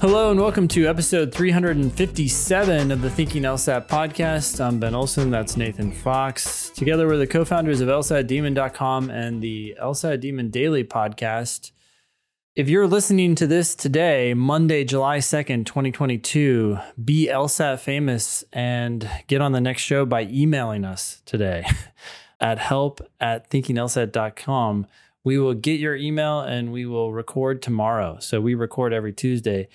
Hello and welcome to episode 357 of the Thinking LSAT podcast. I'm Ben Olson. That's Nathan Fox. Together, we're the co founders of LSATdemon.com and the LSAT Demon Daily podcast. If you're listening to this today, Monday, July 2nd, 2022, be LSAT famous and get on the next show by emailing us today at help at thinkinglsat.com. We will get your email and we will record tomorrow. So we record every Tuesday.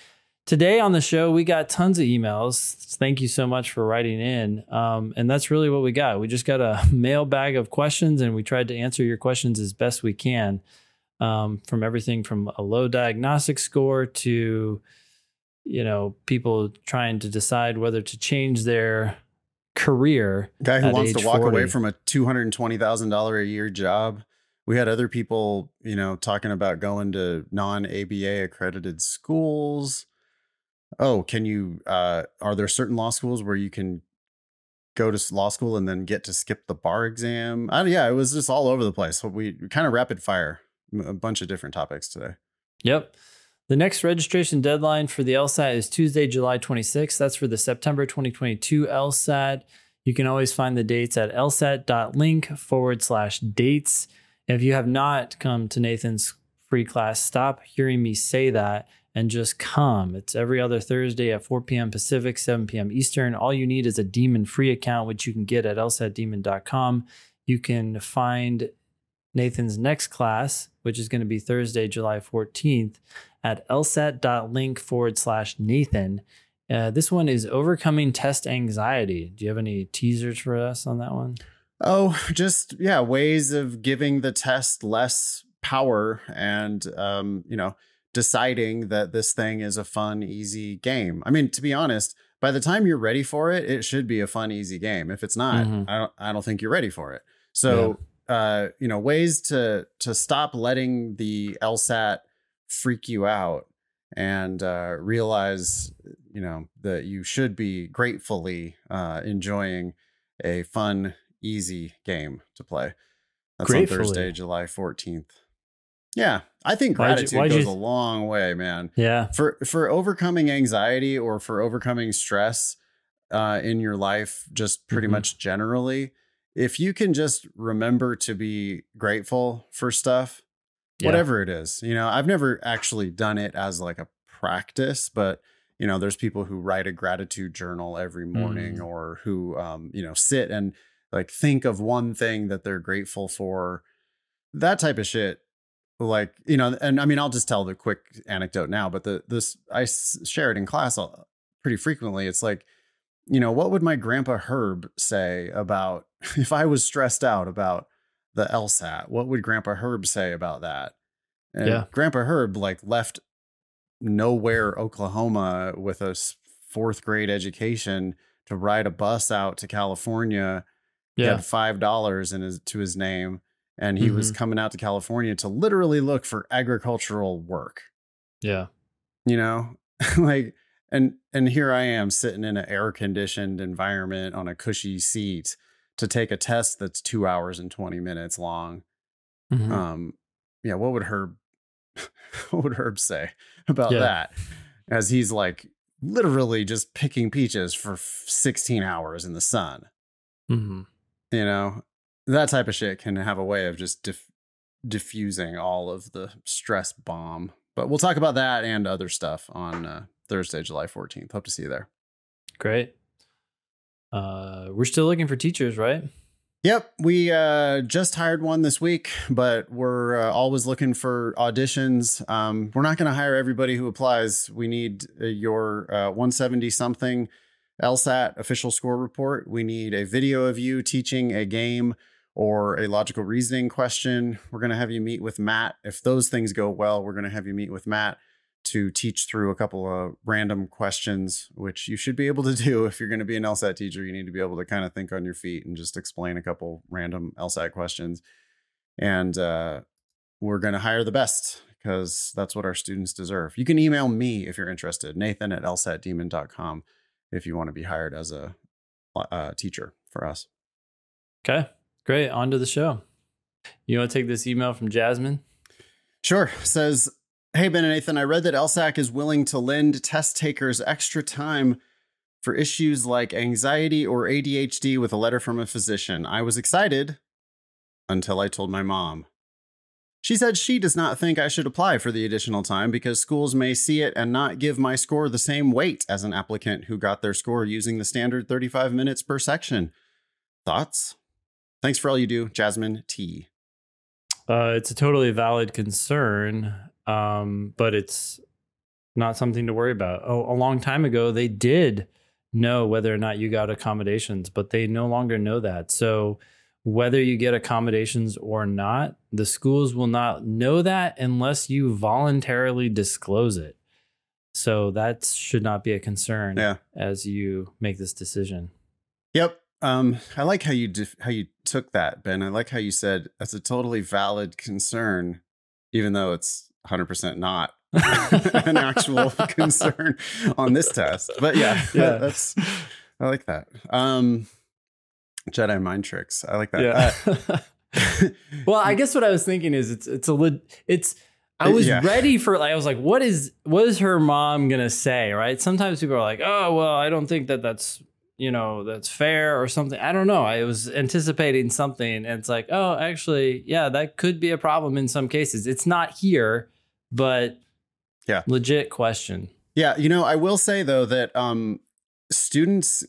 Today on the show, we got tons of emails. Thank you so much for writing in. Um, and that's really what we got. We just got a mailbag of questions and we tried to answer your questions as best we can um, from everything from a low diagnostic score to, you know, people trying to decide whether to change their career. Guy who wants to walk 40. away from a two hundred and twenty thousand dollar a year job. We had other people, you know, talking about going to non ABA accredited schools. Oh, can you? uh Are there certain law schools where you can go to law school and then get to skip the bar exam? Yeah, it was just all over the place. We kind of rapid fire a bunch of different topics today. Yep. The next registration deadline for the LSAT is Tuesday, July 26th. That's for the September 2022 LSAT. You can always find the dates at lsat.link forward slash dates. If you have not come to Nathan's free class, stop hearing me say that and just come. It's every other Thursday at 4 p.m. Pacific, 7 p.m. Eastern. All you need is a Demon free account, which you can get at lsatdemon.com. You can find Nathan's next class, which is going to be Thursday, July 14th, at lsat.link forward slash Nathan. Uh, this one is overcoming test anxiety. Do you have any teasers for us on that one? Oh, just yeah, ways of giving the test less power and um, you know, deciding that this thing is a fun, easy game. I mean, to be honest, by the time you're ready for it, it should be a fun, easy game. If it's not, Mhm. I don't I don't think you're ready for it. So uh, you know, ways to to stop letting the LSAT freak you out and uh, realize, you know, that you should be gratefully uh, enjoying a fun, easy game to play. That's on Thursday, July 14th. Yeah, I think Why'd you- gratitude why'd goes you- a long way, man. Yeah. For for overcoming anxiety or for overcoming stress uh, in your life, just pretty Mhm. much generally, if you can just remember to be grateful for stuff, Yeah. whatever it is. You know, I've never actually done it as like a practice, but you know, there's people who write a gratitude journal every morning Mm. or who um, you know, sit and like think of one thing that they're grateful for. That type of shit. Like, you know, and I mean, I'll just tell the quick anecdote now, but the this i share it in class uh, pretty frequently. It's like, you know, what would my grandpa Herb say about if I was stressed out about the LSAT? What would Grandpa Herb say about that? And Yeah. Grandpa Herb like left nowhere, Oklahoma, with a fourth grade education to ride a bus out to California. He Yeah. had five dollars in his to his name, and he was Mhm. coming out to California to literally look for agricultural work Yeah. you know like and and here i am sitting in an air conditioned environment on a cushy seat to take a test that's two hours and 20 minutes long Mhm. um yeah what would herb what would herb say about Yeah. that as he's like literally just picking peaches for 16 hours in the sun Mhm. you know that type of shit can have a way of just diff- diffusing all of the stress bomb but we'll talk about that and other stuff on uh, thursday july 14th hope to see you there. Great. Uh, we're still looking for teachers, right? yep we uh, just hired one this week but we're uh, always looking for auditions. Um, we're not going to hire everybody who applies. We need uh, your uh, 170 something lsat official score report. We need a video of you teaching a game or a logical reasoning question. We're going to have you meet with Matt. If those things go well, we're going to have you meet with Matt to teach through a couple of random questions, which you should be able to do if you're going to be an LSAT teacher. You need to be able to kind of think on your feet and just explain a couple random LSAT questions. And uh, we're going to hire the best because that's what our students deserve. You can email me if you're interested, Nathan at lsatdemon.com if you want to be hired as a uh, teacher for us. Okay. Great. On to the show. You want to take this email from Jasmine? Sure. Says, Hey, Ben and Nathan, I read that LSAC is willing to lend test takers extra time for issues like anxiety or ADHD with a letter from a physician. I was excited until I told my mom. She said she does not think I should apply for the additional time because schools may see it and not give my score the same weight as an applicant who got their score using the standard 35 minutes per section. Thoughts? Thanks for all you do, Jasmine T. Uh, it's a totally valid concern, um, but it's not something to worry about. Oh, a long time ago, they did know whether or not you got accommodations, but they no longer know that. So, whether you get accommodations or not, the schools will not know that unless you voluntarily disclose it. So, that should not be a concern Yeah. as you make this decision. Yep. Um, I like how you def- how you took that, Ben. I like how you said that's a totally valid concern, even though it's 100% not an actual concern on this test. But yeah, Yeah. that's I like that. Um, Jedi mind tricks. I like that. Yeah. Uh, well, I guess what I was thinking is it's it's a lit it's I was Yeah. ready for like I was like what is what is her mom going to say, right? Sometimes people are like, "Oh, well, I don't think that that's, you know, that's fair or something." I don't know. I was anticipating something and it's like, "Oh, actually, yeah, that could be a problem in some cases." It's not here, but Yeah. Legit question. Yeah, you know, I will say though that um students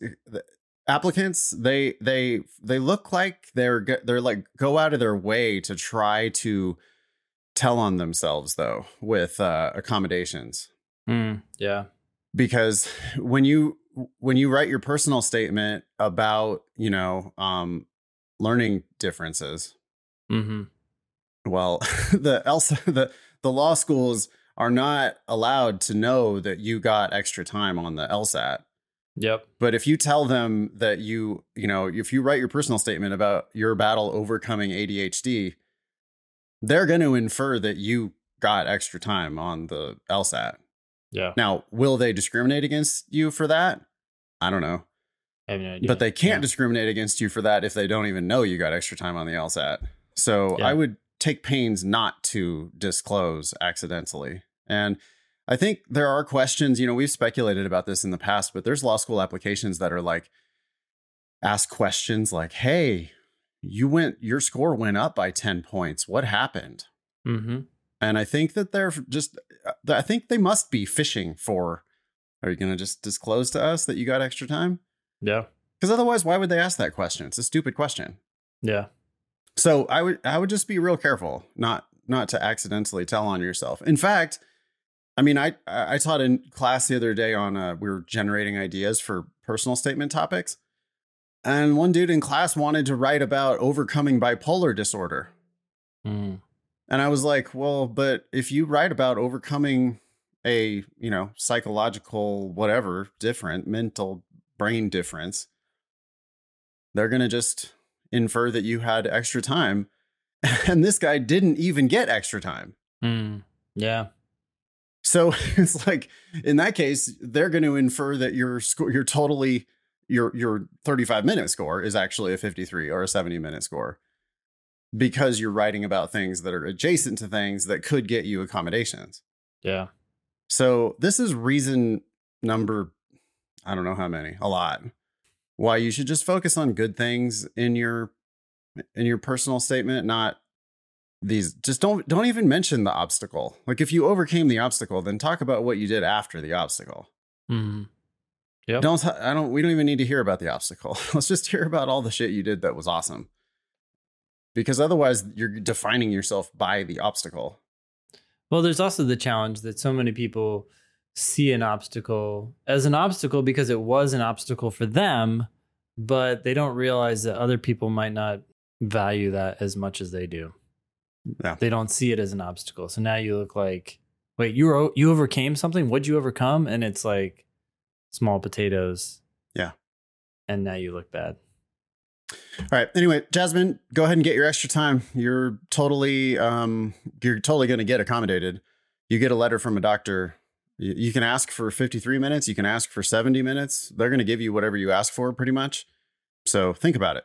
applicants they they they look like they're they're like go out of their way to try to tell on themselves though with uh accommodations Mm, yeah. because when you when you write your personal statement about, you know, um learning differences, Mhm. well, the else the the law schools are not allowed to know that you got extra time on the LSAT. Yep. But if you tell them that you, you know, if you write your personal statement about your battle overcoming ADHD, they're going to infer that you got extra time on the LSAT. Yeah. Now, will they discriminate against you for that? I don't know. I have no idea. But they can't Yeah. discriminate against you for that if they don't even know you got extra time on the LSAT. So Yeah. I would take pains not to disclose accidentally. And I think there are questions, you know, we've speculated about this in the past, but there's law school applications that are like ask questions like, "Hey, you went your score went up by 10 points. What happened?" Mhm. And I think that they're just uh, I think they must be fishing for are you going to just disclose to us that you got extra time? Yeah. Because otherwise, why would they ask that question? It's a stupid question. Yeah. So I would I would just be real careful not not to accidentally tell on yourself. In fact, I mean I I taught in class the other day on uh, we were generating ideas for personal statement topics, and one dude in class wanted to write about overcoming bipolar disorder, Mm. And I was like, well, but if you write about overcoming a you know psychological whatever different mental brain difference, they're gonna just infer that you had extra time. And this guy didn't even get extra time. Mm. Yeah. So it's like in that case, they're going to infer that your score, your totally your your 35 minute score is actually a 53 or a 70 minute score because you're writing about things that are adjacent to things that could get you accommodations. Yeah. So this is reason number I don't know how many, a lot. Why you should just focus on good things in your in your personal statement, not these just don't don't even mention the obstacle. Like if you overcame the obstacle, then talk about what you did after the obstacle. Mm. Yep. Don't I don't we don't even need to hear about the obstacle. Let's just hear about all the shit you did that was awesome. Because otherwise you're defining yourself by the obstacle. Well, there's also the challenge that so many people see an obstacle as an obstacle because it was an obstacle for them, but they don't realize that other people might not value that as much as they do. Yeah. They don't see it as an obstacle. So now you look like, wait, you were you overcame something? What'd you overcome? And it's like small potatoes. Yeah. And now you look bad. All right. Anyway, Jasmine, go ahead and get your extra time. You're totally, um, you're totally going to get accommodated. You get a letter from a doctor. You, you can ask for 53 minutes. You can ask for 70 minutes. They're going to give you whatever you ask for, pretty much. So think about it.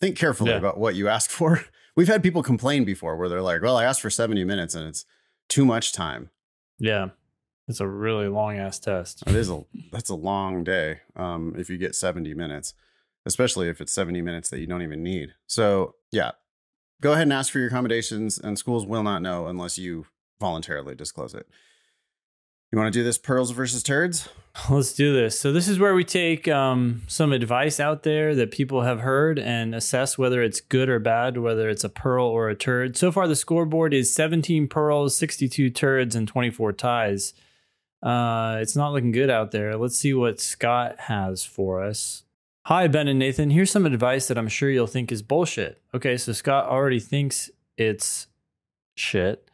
Think carefully Yeah. about what you ask for. We've had people complain before where they're like, "Well, I asked for 70 minutes and it's too much time." Yeah. It's a really long ass test. It is a that's a long day. Um, if you get 70 minutes, especially if it's 70 minutes that you don't even need. So yeah, go ahead and ask for your accommodations, and schools will not know unless you voluntarily disclose it. You want to do this pearls versus turds? Let's do this. So this is where we take um, some advice out there that people have heard and assess whether it's good or bad, whether it's a pearl or a turd. So far, the scoreboard is 17 pearls, 62 turds, and 24 ties. Uh, it's not looking good out there. Let's see what Scott has for us. Hi, Ben and Nathan. Here's some advice that I'm sure you'll think is bullshit. Okay, so Scott already thinks it's shit.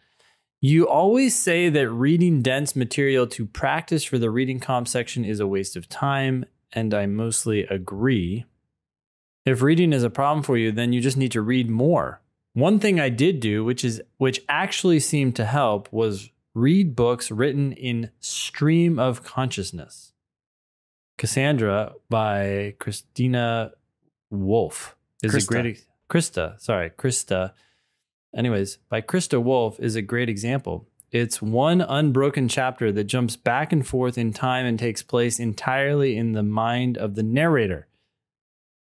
You always say that reading dense material to practice for the reading comp section is a waste of time, and I mostly agree. If reading is a problem for you, then you just need to read more. One thing I did do, which is which actually seemed to help, was read books written in stream of consciousness. Cassandra by Christina Wolf is Christa. a great Christa, sorry, Christa Anyways, by Christa Wolf is a great example. It's one unbroken chapter that jumps back and forth in time and takes place entirely in the mind of the narrator.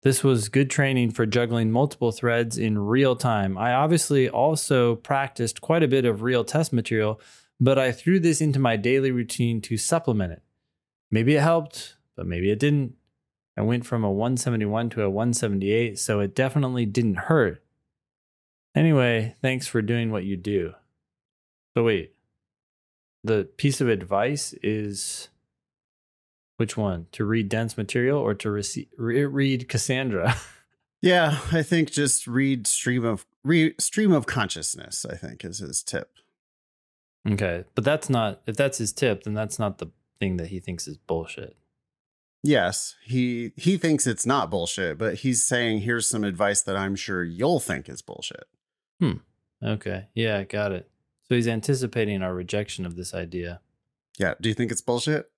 This was good training for juggling multiple threads in real time. I obviously also practiced quite a bit of real test material, but I threw this into my daily routine to supplement it. Maybe it helped, but maybe it didn't. I went from a 171 to a 178, so it definitely didn't hurt. Anyway, thanks for doing what you do. So wait, the piece of advice is which one? To read dense material or to rece- re- read Cassandra? Yeah, I think just read stream of re, stream of consciousness. I think is his tip. okay, but that's not if that's his tip, then that's not the thing that he thinks is bullshit. Yes, he he thinks it's not bullshit, but he's saying here's some advice that I'm sure you'll think is bullshit. Hmm. Okay, yeah, got it. So he's anticipating our rejection of this idea. Yeah, do you think it's bullshit?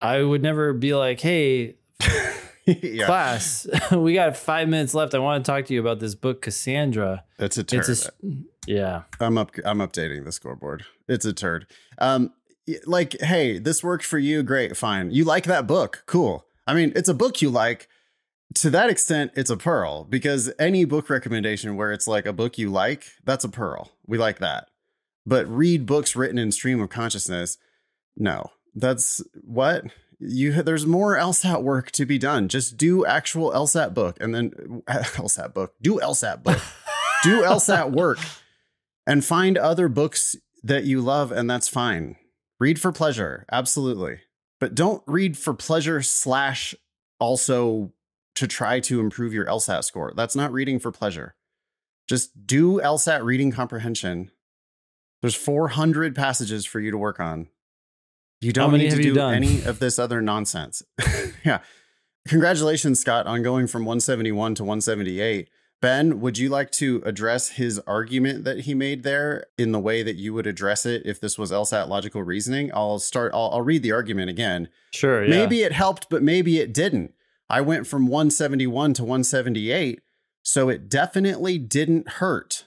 I would never be like, "Hey, yeah, class, we got five minutes left. I want to talk to you about this book, Cassandra." it's a turd. It's a, yeah, I'm up. I'm updating the scoreboard. It's a turd. Um, like, hey, this worked for you. Great, fine. You like that book? Cool. I mean, it's a book you like. To that extent, it's a pearl because any book recommendation where it's like a book you like, that's a pearl. We like that. But read books written in stream of consciousness, no. That's what you. There's more LSAT work to be done. Just do actual LSAT book and then LSAT book. Do LSAT book. do LSAT work and find other books that you love, and that's fine. Read for pleasure, absolutely. But don't read for pleasure slash also to try to improve your LSAT score. That's not reading for pleasure. Just do LSAT reading comprehension. There's 400 passages for you to work on. You don't need to do any of this other nonsense. yeah. Congratulations, Scott, on going from 171 to 178. Ben, would you like to address his argument that he made there in the way that you would address it if this was LSAT logical reasoning? I'll start, I'll, I'll read the argument again. sure. Yeah. Maybe it helped, but maybe it didn't. I went from 171 to 178, so it definitely didn't hurt.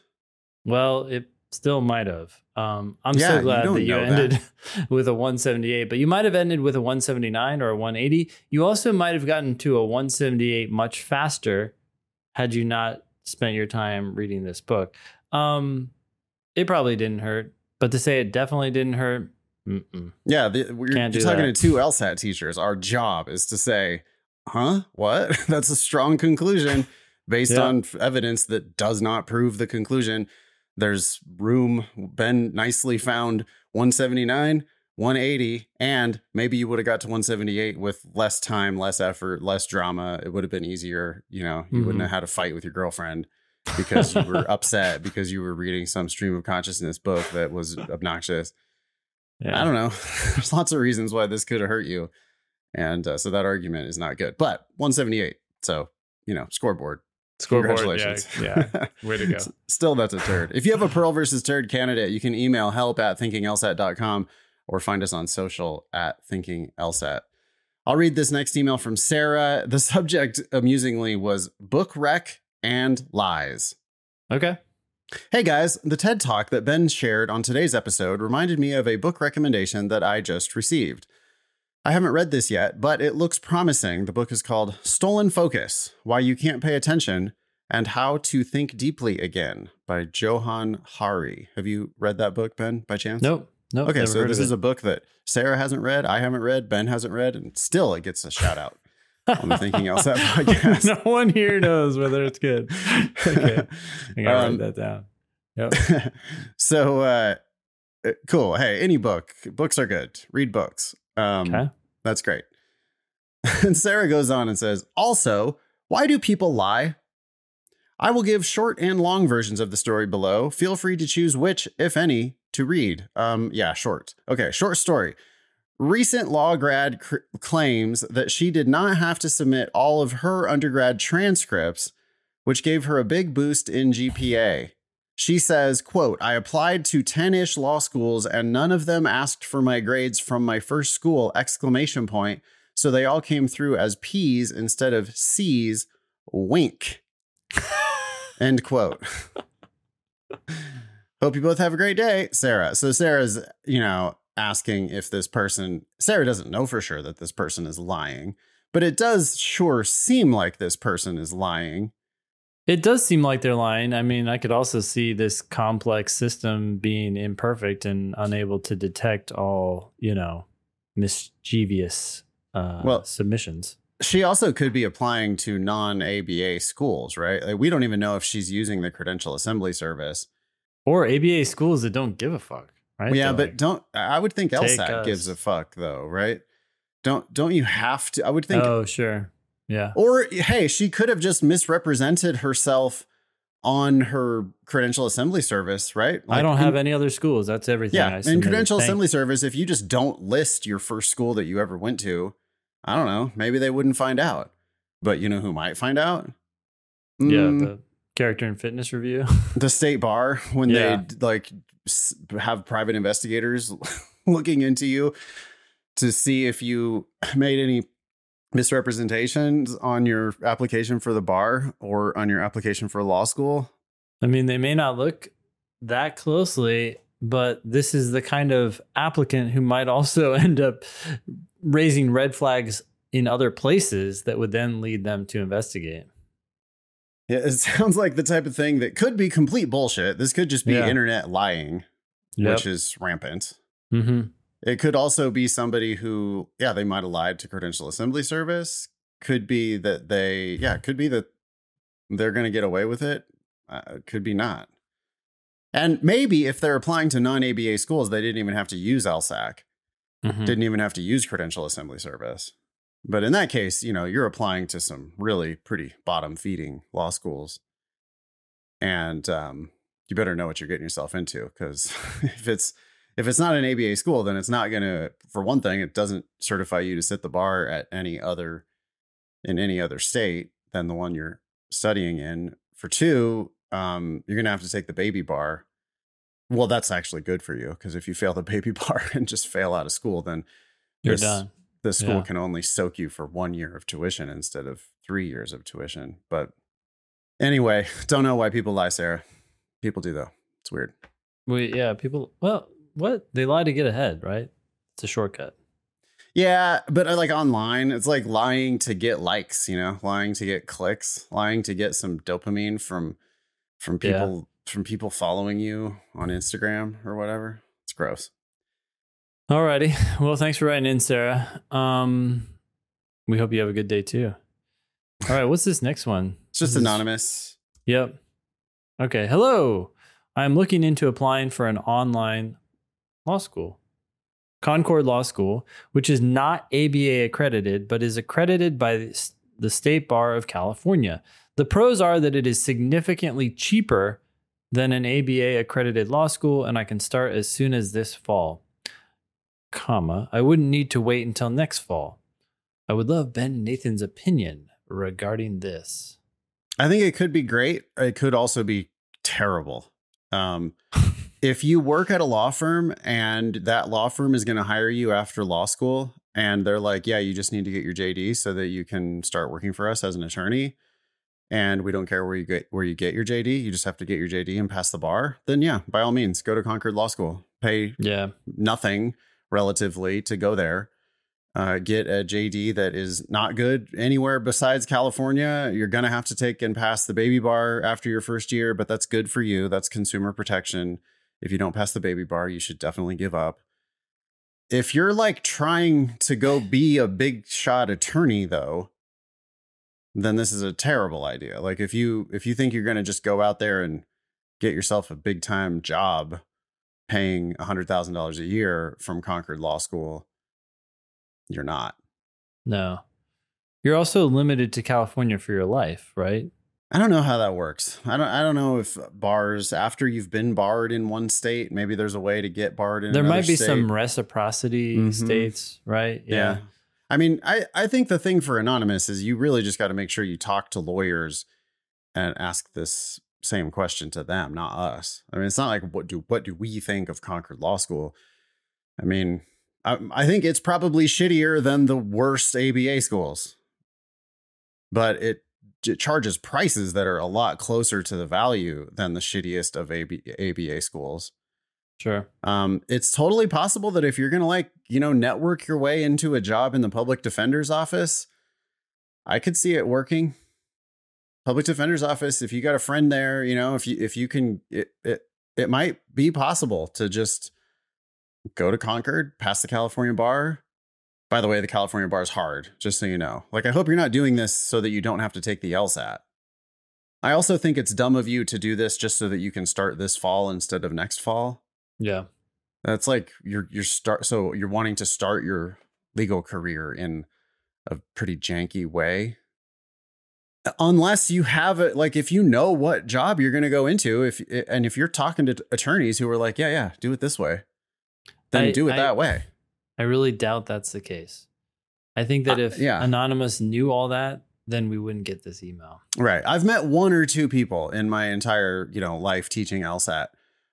Well, it still might have. Um, I'm Yeah, so glad don't that you ended with a 178, but you might have ended with a 179 or a 180. You also might have gotten to a 178 much faster had you not spent your time reading this book. Um, it probably didn't hurt, but to say it definitely didn't hurt, mm-mm. Yeah, the, you're do talking that. to two LSAT teachers. Our job is to say, huh? What? That's a strong conclusion based Yeah. on evidence that does not prove the conclusion. There's room. Ben nicely found 179, 180, and maybe you would have got to 178 with less time, less effort, less drama. It would have been easier. You know, you wouldn't Mhm. have had a fight with your girlfriend because you were upset because you were reading some stream of consciousness book that was obnoxious. yeah. I don't know. There's lots of reasons why this could have hurt you. And uh, so that argument is not good. But 178. So, you know, scoreboard. Scoreboard. Congratulations. Yeah, yeah. Way to go. Still, that's a turd. If you have a Pearl versus Turd candidate, you can email help at thinkinglsat.com or find us on social at thinkinglsat. I'll read this next email from Sarah. The subject, amusingly, was book wreck and lies. Okay. Hey guys, the TED Talk that Ben shared on today's episode reminded me of a book recommendation that I just received. I haven't read this yet, but it looks promising. The book is called Stolen Focus Why You Can't Pay Attention and How to Think Deeply Again by Johann Hari. Have you read that book, Ben, by chance? Nope. Nope. Okay, so this is a book that Sarah hasn't read, I haven't read, Ben hasn't read, and still it gets a shout out on the Thinking LSAT podcast. no one here knows whether it's good. Okay. I gotta Um, write that down. Yep. so uh uh, cool. Hey, any book. Books are good. Read books. Um Okay. that's great. and Sarah goes on and says, "Also, why do people lie?" I will give short and long versions of the story below. Feel free to choose which, if any, to read. Um yeah, short. Okay, short story. Recent law grad cr- claims that she did not have to submit all of her undergrad transcripts, which gave her a big boost in GPA. She says, quote, I applied to 10-ish law schools and none of them asked for my grades from my first school, exclamation point. So they all came through as P's instead of C's, wink. End quote. Hope you both have a great day, Sarah. So Sarah's, you know, asking if this person, Sarah doesn't know for sure that this person is lying, but it does sure seem like this person is lying. It does seem like they're lying. I mean, I could also see this complex system being imperfect and unable to detect all, you know, mischievous uh, Well- submissions. She also could be applying to non ABA schools, right? Like, we don't even know if she's using the credential assembly service. Or ABA schools that don't give a fuck, right? yeah, They're but like, don't I would think "Take LSAT us." gives a fuck though, right? Don't don't you have to I would think oh, sure. Yeah. Or hey, she could have just misrepresented herself on her credential assembly service, right? I don't have any other schools. That's everything. Yeah, in credential Thank- assembly service, if you just don't list your first school that you ever went to, I don't know, maybe they wouldn't find out. But you know who might find out? Yeah, Mm, the character and fitness review. the state bar when Yeah. they like have private investigators looking into you to see if you made any misrepresentations on your application for the bar or on your application for law school. I mean, they may not look that closely, but this is the kind of applicant who might also end up raising red flags in other places that would then lead them to investigate. Yeah, it sounds like the type of thing that could be complete bullshit. This could just be Yeah. internet lying, which is rampant. hmm It could also be somebody who, yeah, they might have lied to Credential Assembly Service. Could be that they, yeah, could be that they're going to get away with it. Uh, could be not. And maybe if they're applying to non ABA schools, they didn't even have to use LSAC, hmm didn't even have to use Credential Assembly Service. But in that case, you know, you're applying to some really pretty bottom feeding law schools. And um, you better know what you're getting yourself into because if it's if it's not an ABA school, then it's not going to. For one thing, it doesn't certify you to sit the bar at any other in any other state than the one you're studying in. For two, um, you're going to have to take the baby bar. Well, that's actually good for you because if you fail the baby bar and just fail out of school, then You're This- done. the school Yeah. can only soak you for one year of tuition instead of three years of tuition. But anyway, don't know why people lie, Sarah. People do though. It's weird. We, yeah, people, well, what? They lie to get ahead, right? It's a shortcut. Yeah, but uh, like online, it's like lying to get likes, you know, lying to get clicks, lying to get some dopamine from from Yeah. people from people following you on Instagram or whatever. It's gross. Alrighty. Well, thanks for writing in, Sarah. Um, we hope you have a good day too. All right, what's this next one? It's just This is- anonymous. Yep. Okay. Hello. I'm looking into applying for an online law school, Concord Law School, which is not ABA accredited, but is accredited by the State Bar of California. The pros are that it is significantly cheaper than an ABA accredited law school, and I can start as soon as this fall. Comma, I wouldn't need to wait until next fall. I would love Ben and Nathan's opinion regarding this. I think it could be great. It could also be terrible. Um, if you work at a law firm and that law firm is going to hire you after law school and they're like, yeah, you just need to get your JD so that you can start working for us as an attorney, and we don't care where you get where you get your JD, you just have to get your JD and pass the bar, then yeah, by all means, go to Concord Law School. Pay Yeah. nothing relatively to go there. Uh, get a JD that is not good anywhere besides California. You're going to have to take and pass the baby bar after your first year, but that's good for you. That's consumer protection. If you don't pass the baby bar, you should definitely give up. If you're like trying to go be a big shot attorney, though, then this is a terrible idea. Like if you if you think you're going to just go out there and get yourself a big time job paying $100,000 a year from Concord Law School, you're not. No. You're also limited to California for your life, right? I don't know how that works. I don't I don't know if bars after you've been barred in one state, maybe there's a way to get barred in there might be state. some reciprocity Mhm. states, right? Yeah. I mean, I, I think the thing for anonymous is you really just got to make sure you talk to lawyers and ask this same question to them, not us. I mean, it's not like what do what do we think of Concord Law School? I mean, I, I think it's probably shittier than the worst ABA schools, but it, it charges prices that are a lot closer to the value than the shittiest of AB, ABA schools. Sure. Um, it's totally possible that if you're gonna like, you know, network your way into a job in the public defender's office, I could see it working. Public defender's office, if you got a friend there, you know, if you if you can it it, it might be possible to just go to Concord, pass the California bar. By the way, the California bar is hard, just so you know. Like, I hope you're not doing this so that you don't have to take the LSAT. I also think it's dumb of you to do this just so that you can start this fall instead of next fall. Yeah. That's like you're you're start so you're wanting to start your legal career in a pretty janky way. Unless you have it like if you know what job you're going to go into if and if you're talking to attorneys who are like, "Yeah, yeah, do it this way." Then I- do it I- that way. I really doubt that's the case. I think that Uh, if yeah. Anonymous knew all that, then we wouldn't get this email. Right. I've met one or two people in my entire, you know, life teaching LSAT.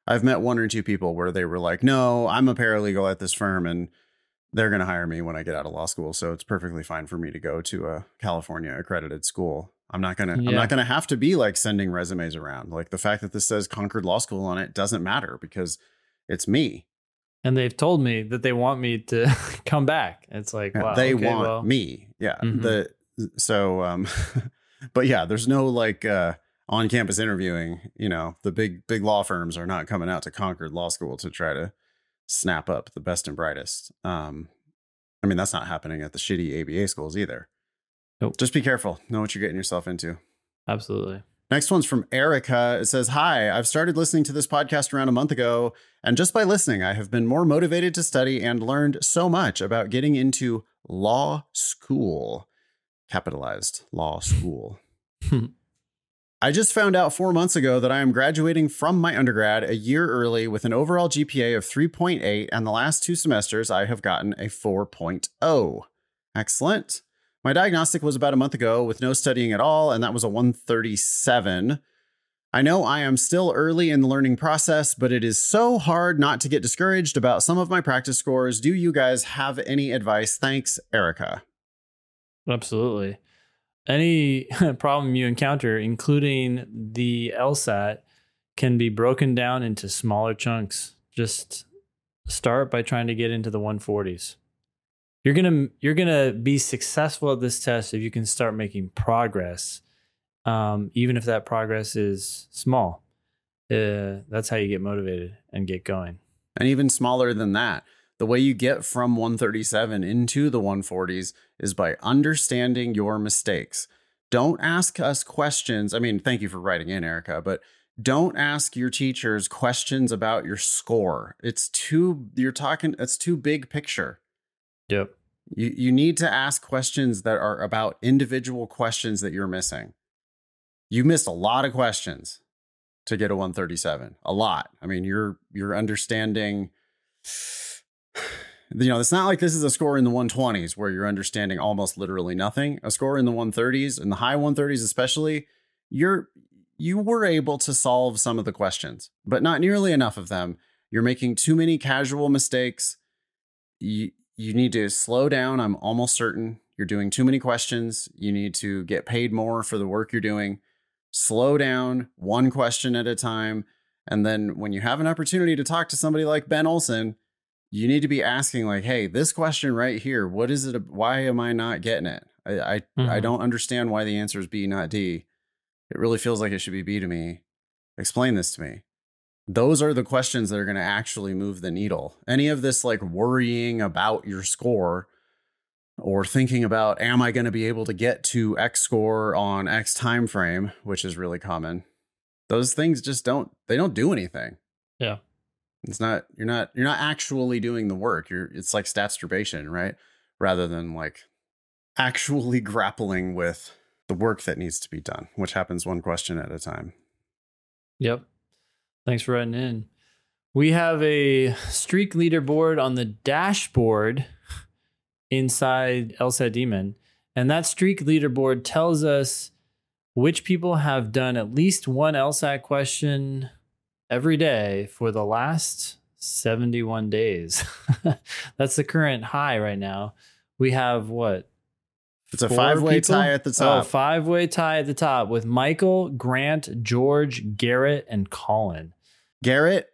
I've met one or two people where they were like, "No, I'm a paralegal at this firm and they're going to hire me when I get out of law school, so it's perfectly fine for me to go to a California accredited school. I'm not going to I'm not going to have to be like sending resumes around. Like the fact that this says Concord Law School on it doesn't matter because it's me. And they've told me that they want me to come back. It's like, Yeah, wow, they okay, want well, me. Yeah. Mhm. The so um but yeah, there's no like uh on campus interviewing, you know, the big big law firms are not coming out to Concord Law School to try to snap up the best and brightest. Um I mean, that's not happening at the shitty ABA schools either. Nope. Just be careful. Know what you're getting yourself into. Absolutely. Next one's from Erica. It says, Hi, I've started listening to this podcast around a month ago, and just by listening, I have been more motivated to study and learned so much about getting into law school. Capitalized law school. I just found out four months ago that I am graduating from my undergrad a year early with an overall GPA of 3.8, and the last two semesters I have gotten a 4.0. Excellent. My diagnostic was about a month ago with no studying at all, and that was a 137. I know I am still early in the learning process, but it is so hard not to get discouraged about some of my practice scores. Do you guys have any advice? Thanks, Erica. Absolutely. Any problem you encounter, including the LSAT, can be broken down into smaller chunks. Just start by trying to get into the 140s. You're gonna you're gonna be successful at this test if you can start making progress, um, even if that progress is small. Uh, that's how you get motivated and get going. and even smaller than that. The way you get from 137 into the 140s is by understanding your mistakes. Don't ask us questions. I mean, thank you for writing in, Erica, but don't ask your teachers questions about your score. It's too, you're talking, it's too big picture. Yep. You, you need to ask questions that are about individual questions that you're missing. You missed a lot of questions to get a 137. A lot. I mean, you're you're understanding you know, it's not like this is a score in the 120s where you're understanding almost literally nothing. A score in the 130s, in the high 130s especially, you're you were able to solve some of the questions, but not nearly enough of them. You're making too many casual mistakes. You you need to slow down. I'm almost certain You're doing too many questions. You need to get paid more for the work you're doing. Slow down one question at a time. And then when you have an opportunity to talk to somebody like Ben Olson, you need to be asking, like, hey, this question right here, what is it? Why am I not getting it? I I, Mhm. I don't understand why the answer is B, not D. It really feels like it should be B to me. Explain this to me. Those are the questions that are going to actually move the needle. Any of this like worrying about your score or thinking about am I going to be able to get to X score on X time frame, which is really common. Those things just don't they don't do anything. Yeah. It's not you're not you're not actually doing the work. You're it's like stats right? Rather than like actually grappling with the work that needs to be done, which happens one question at a time. Yep. Thanks for writing in. We have a streak leaderboard on the dashboard inside LSAT Demon. And that streak leaderboard tells us which people have done at least one LSAT question every day for the last 71 days. That's the current high right now. We have what? It's a five-way tie at the Oh, top. five way tie at the top with Michael, Grant, George, Garrett, and Colin. Garrett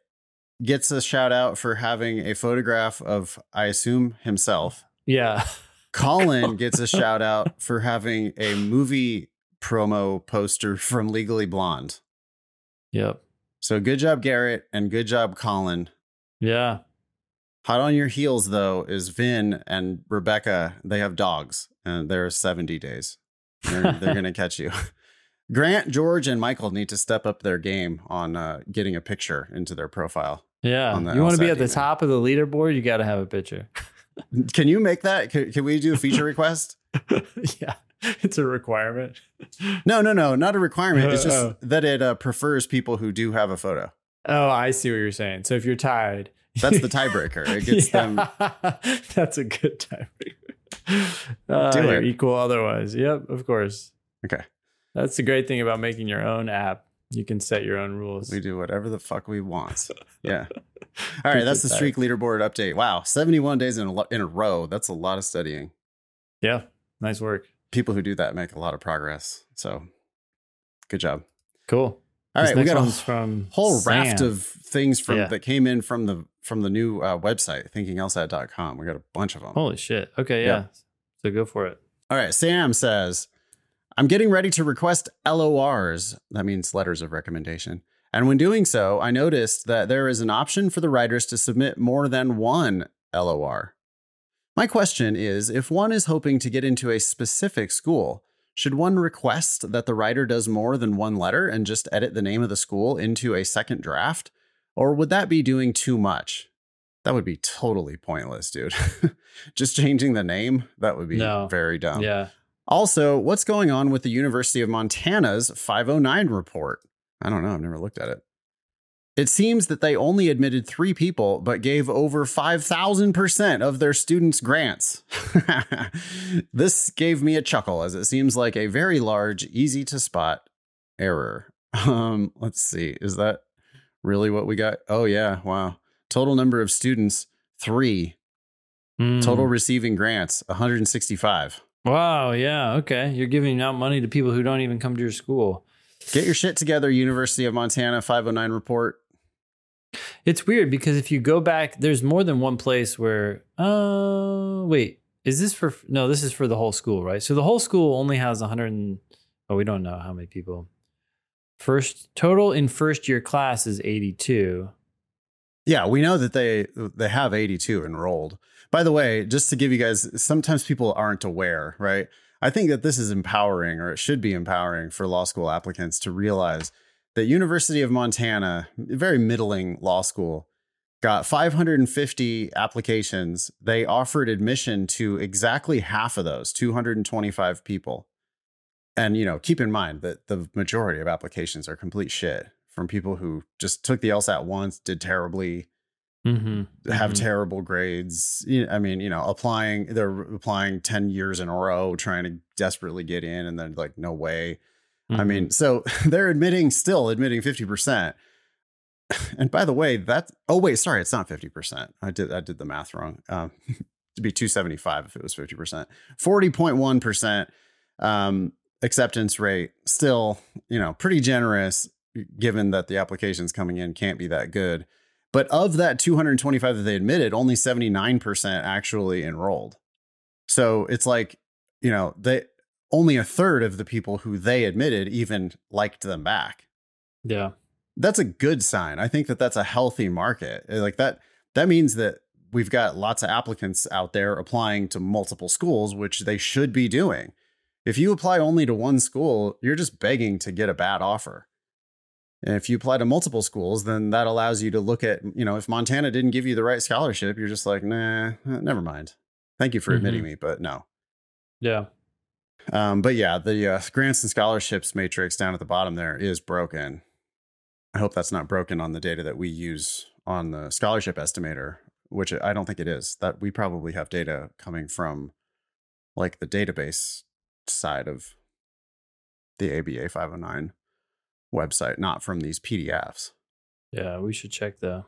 gets a shout out for having a photograph of, I assume, himself. Yeah. Colin gets a shout out for having a movie promo poster from Legally Blonde. Yep. So good job, Garrett, and good job, Colin. Yeah. Hot on your heels, though, is Vin and Rebecca. They have dogs, and they're 70 days. They're, they're going to catch you. Grant, George, and Michael need to step up their game on uh, getting a picture into their profile. Yeah. The You want to be at the top of the leaderboard, you got to have a picture. Can you make that? Can, can we do a feature request? yeah. It's a requirement. No, no, no, not a requirement. It's just Oh. that it uh, prefers people who do have a photo. Oh, I see what you're saying. So if you're tied, That's the tiebreaker. It gets them. That's a good tiebreaker. Uh, Do you're it. equal equal otherwise. Yep, of course. Okay. That's the great thing about making your own app. You can set your own rules. We do whatever the fuck we want. Yeah. All right. That's the streak leaderboard update. Wow. 71 days in a, lo- in a row. That's a lot of studying. Yeah. Nice work. People who do that make a lot of progress. So good job. Cool. All This right. We got a from whole raft of things from Yeah. that came in from the from the new uh, website, thinkinglsat.com. We got a bunch of them. Holy shit. Okay, Yeah. yeah. So go for it. All right. Sam says, I'm getting ready to request LORs. That means letters of recommendation. And when doing so, I noticed that there is an option for the writers to submit more than one LOR. My question is if one is hoping to get into a specific school, should one request that the writer does more than one letter and just edit the name of the school into a second draft? Or would that be doing too much? That would be totally pointless, dude. just changing the name, that would be No. very dumb. yeah. Also, what's going on with the University of Montana's 509 report? I don't know. I've never looked at it. It seems that they only admitted three people, but gave over 5,000% of their students grants. this gave me a chuckle as it seems like a very large, easy to spot error. Um, let's see. Is that really what we got? Oh, yeah. Wow. Total number of students, three. Mm. Total receiving grants, 165. Wow. Yeah. Okay. You're giving out money to people who don't even come to your school. Get your shit together, University of Montana 509 report. It's weird because if you go back, there's more than one place where. Oh, wait. Is this for. No, this is for the whole school, right? So the whole school only has 100. And, oh, we don't know how many people. First total in first year class is 82. Yeah, we know that they they have 82 enrolled. By the way, just to give you guys sometimes people aren't aware, right? I think that this is empowering or it should be empowering for law school applicants to realize that University of Montana, very middling law school, got 550 applications. They offered admission to exactly half of those, 225 people. And you know, keep in mind that the majority of applications are complete shit from people who just took the LSAT once, did terribly, Mm-hmm. have Mhm. terrible grades. I mean, you know, applying, they're applying 10 years in a row, trying to desperately get in, and then like, no way. I Mhm. mean, so they're admitting, still admitting 50%. And by the way, that, oh, wait, sorry, it's not 50%. I did, I did the math wrong. Um, to be 275 if it was 50%. 40.1% um, acceptance rate, still, you know, pretty generous given that the applications coming in can't be that good. But of that 225 that they admitted, only 79% actually enrolled. So it's like, you know, they only a third of the people who they admitted even liked them back. Yeah. That's a good sign. I think that that's a healthy market. Like that that means that we've got lots of applicants out there applying to multiple schools, which they should be doing. If you apply only to one school, you're just begging to get a bad offer. And if you apply to multiple schools, then that allows you to look at, you know, if Montana didn't give you the right scholarship, you're just like, nah, eh, never mind. Thank you for admitting mm-hmm. me, but no. Yeah. Um, but yeah, the uh, grants and scholarships matrix down at the bottom there is broken. I hope that's not broken on the data that we use on the scholarship estimator, which I don't think it is. That we probably have data coming from like the database side of the ABA 509 website, not from these PDFs. Yeah, we should check the.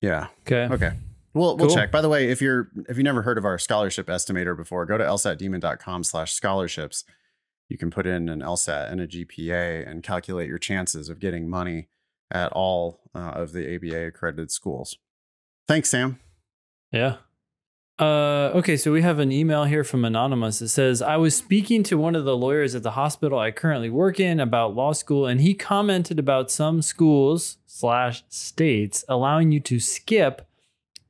Yeah. Okay. Okay. We'll we'll check. By the way, if you're if you never heard of our scholarship estimator before, go to lsatdemon.com slash scholarships. You can put in an LSAT and a GPA and calculate your chances of getting money at all uh, of the ABA accredited schools. Thanks, Sam. Yeah. Uh, okay, so we have an email here from Anonymous. It says, I was speaking to one of the lawyers at the hospital I currently work in about law school, and he commented about some schools slash states allowing you to skip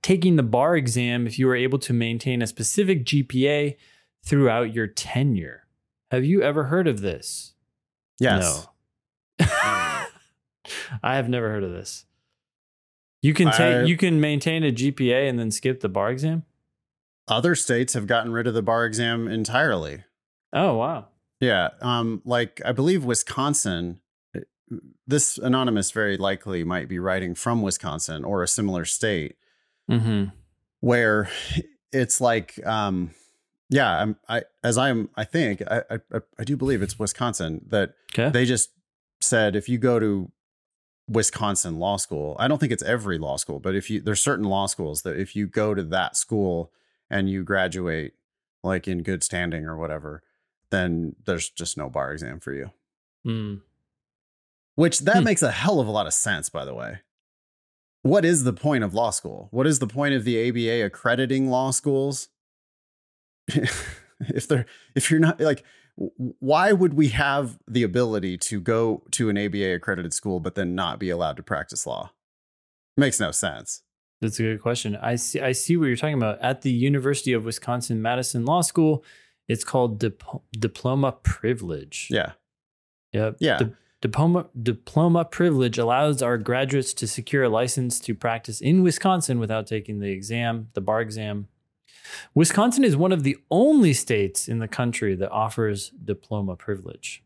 taking the bar exam if you were able to maintain a specific GPA throughout your tenure. Have you ever heard of this? Yes. No. I have never heard of this. You can take you can maintain a GPA and then skip the bar exam? Other states have gotten rid of the bar exam entirely. Oh, wow. Yeah, um like I believe Wisconsin eh, this anonymous very likely might be writing from Wisconsin or a similar state mm-hmm. where it's like, um, yeah, I'm, I, as I'm, I think, I, I, I do believe it's Wisconsin that okay. they just said if you go to Wisconsin law school, I don't think it's every law school, but if you, there's certain law schools that if you go to that school and you graduate like in good standing or whatever, then there's just no bar exam for you. Mm. Which that hmm. makes a hell of a lot of sense, by the way what is the point of law school? What is the point of the ABA accrediting law schools? if they're if you're not like why would we have the ability to go to an ABA accredited school but then not be allowed to practice law? It makes no sense. That's a good question. I see I see what you're talking about. At the University of Wisconsin Madison Law School, it's called dip- diploma privilege. Yeah. Yep. Yeah. Diploma, diploma privilege allows our graduates to secure a license to practice in Wisconsin without taking the exam, the bar exam. Wisconsin is one of the only states in the country that offers diploma privilege.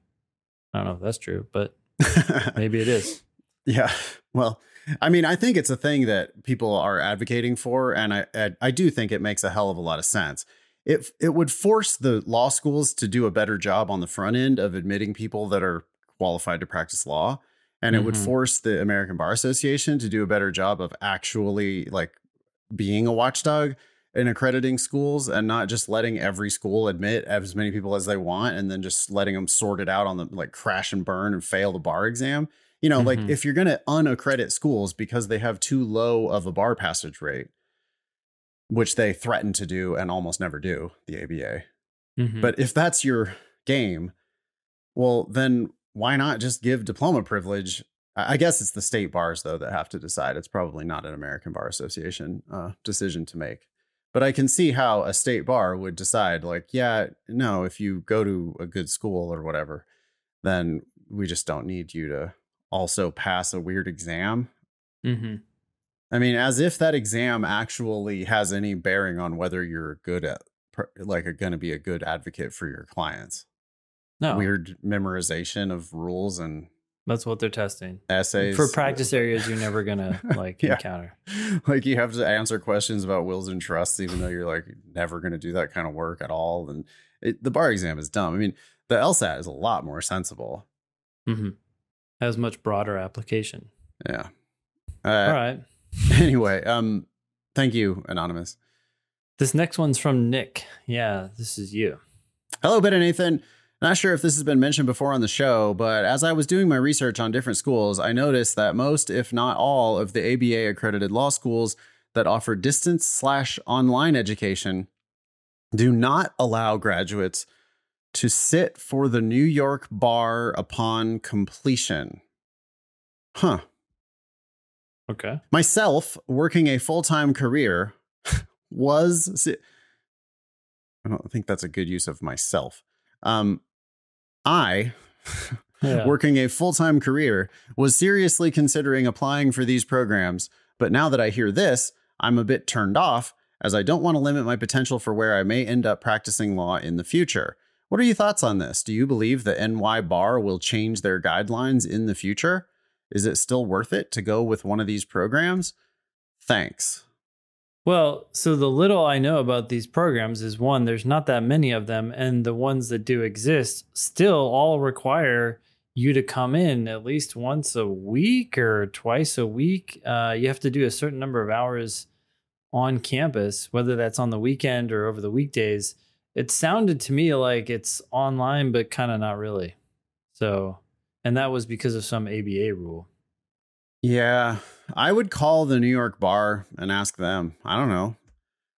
I don't know if that's true, but maybe it is. Yeah. Well, I mean, I think it's a thing that people are advocating for, and I, I, I do think it makes a hell of a lot of sense. It it would force the law schools to do a better job on the front end of admitting people that are qualified to practice law and it mm-hmm. would force the American Bar Association to do a better job of actually like being a watchdog in accrediting schools and not just letting every school admit as many people as they want and then just letting them sort it out on the like crash and burn and fail the bar exam. You know, mm-hmm. like if you're going to unaccredit schools because they have too low of a bar passage rate, which they threaten to do and almost never do, the ABA. Mm-hmm. But if that's your game, well, then why not just give diploma privilege? I guess it's the state bars though that have to decide. It's probably not an American Bar Association uh, decision to make. But I can see how a state bar would decide, like, yeah, no, if you go to a good school or whatever, then we just don't need you to also pass a weird exam. Mm-hmm. I mean, as if that exam actually has any bearing on whether you're good at, like, going to be a good advocate for your clients no. weird memorization of rules and that's what they're testing essays for practice areas you're never gonna like yeah. encounter like you have to answer questions about wills and trusts even though you're like never gonna do that kind of work at all and it, the bar exam is dumb i mean the lsat is a lot more sensible mm-hmm. has much broader application yeah uh, all right anyway um thank you anonymous This next one's from Nick. Yeah, this is you. Hello, Ben and Nathan. Not sure if this has been mentioned before on the show, but as I was doing my research on different schools, I noticed that most, if not all, of the ABA accredited law schools that offer distance slash online education do not allow graduates to sit for the New York bar upon completion. Huh. Okay. Myself, working a full time career, was. I don't think that's a good use of myself. Um, I, Yeah. working a full time career, was seriously considering applying for these programs. But now that I hear this, I'm a bit turned off as I don't want to limit my potential for where I may end up practicing law in the future. What are your thoughts on this? Do you believe the NY Bar will change their guidelines in the future? Is it still worth it to go with one of these programs? Thanks. Well, so the little I know about these programs is one, there's not that many of them. And the ones that do exist still all require you to come in at least once a week or twice a week. Uh, you have to do a certain number of hours on campus, whether that's on the weekend or over the weekdays. It sounded to me like it's online, but kind of not really. So, and that was because of some ABA rule. Yeah, I would call the New York bar and ask them. I don't know.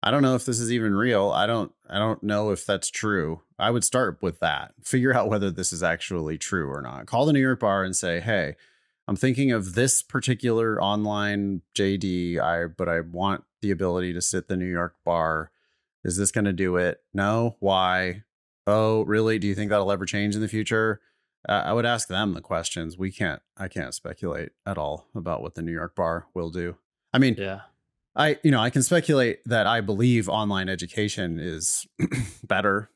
I don't know if this is even real. I don't I don't know if that's true. I would start with that. Figure out whether this is actually true or not. Call the New York bar and say, "Hey, I'm thinking of this particular online JD, I but I want the ability to sit the New York bar. Is this going to do it? No. Why? Oh, really? Do you think that'll ever change in the future? Uh, I would ask them the questions. We can't. I can't speculate at all about what the New York bar will do. I mean, Yeah. I you know I can speculate that I believe online education is better.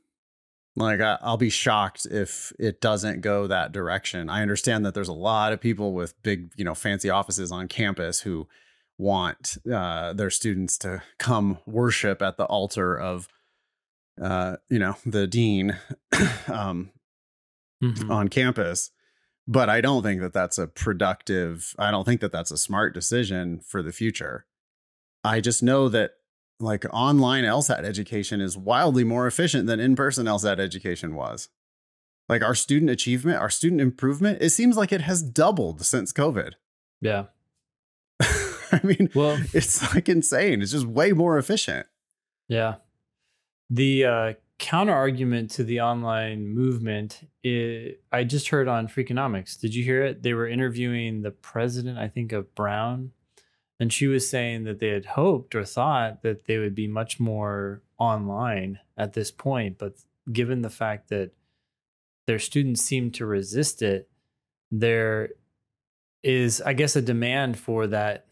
Like I, I'll be shocked if it doesn't go that direction. I understand that there's a lot of people with big you know fancy offices on campus who want uh, their students to come worship at the altar of uh, you know the dean um, Mhm. on campus but i don't think that that's a productive i don't think that that's a smart decision for the future i just know that like online lsat education is wildly more efficient than in-person lsat education was like our student achievement our student improvement it seems like it has doubled since covid Yeah. i mean Well, it's like insane it's just way more efficient Yeah. The uh, counter argument to the online movement, i I just heard on Freakonomics. Did you hear it? They were interviewing the president, I think, of Brown, and she was saying that they had hoped or thought that they would be much more online at this point. But given the fact that their students seem to resist it, there is, I guess, a demand for that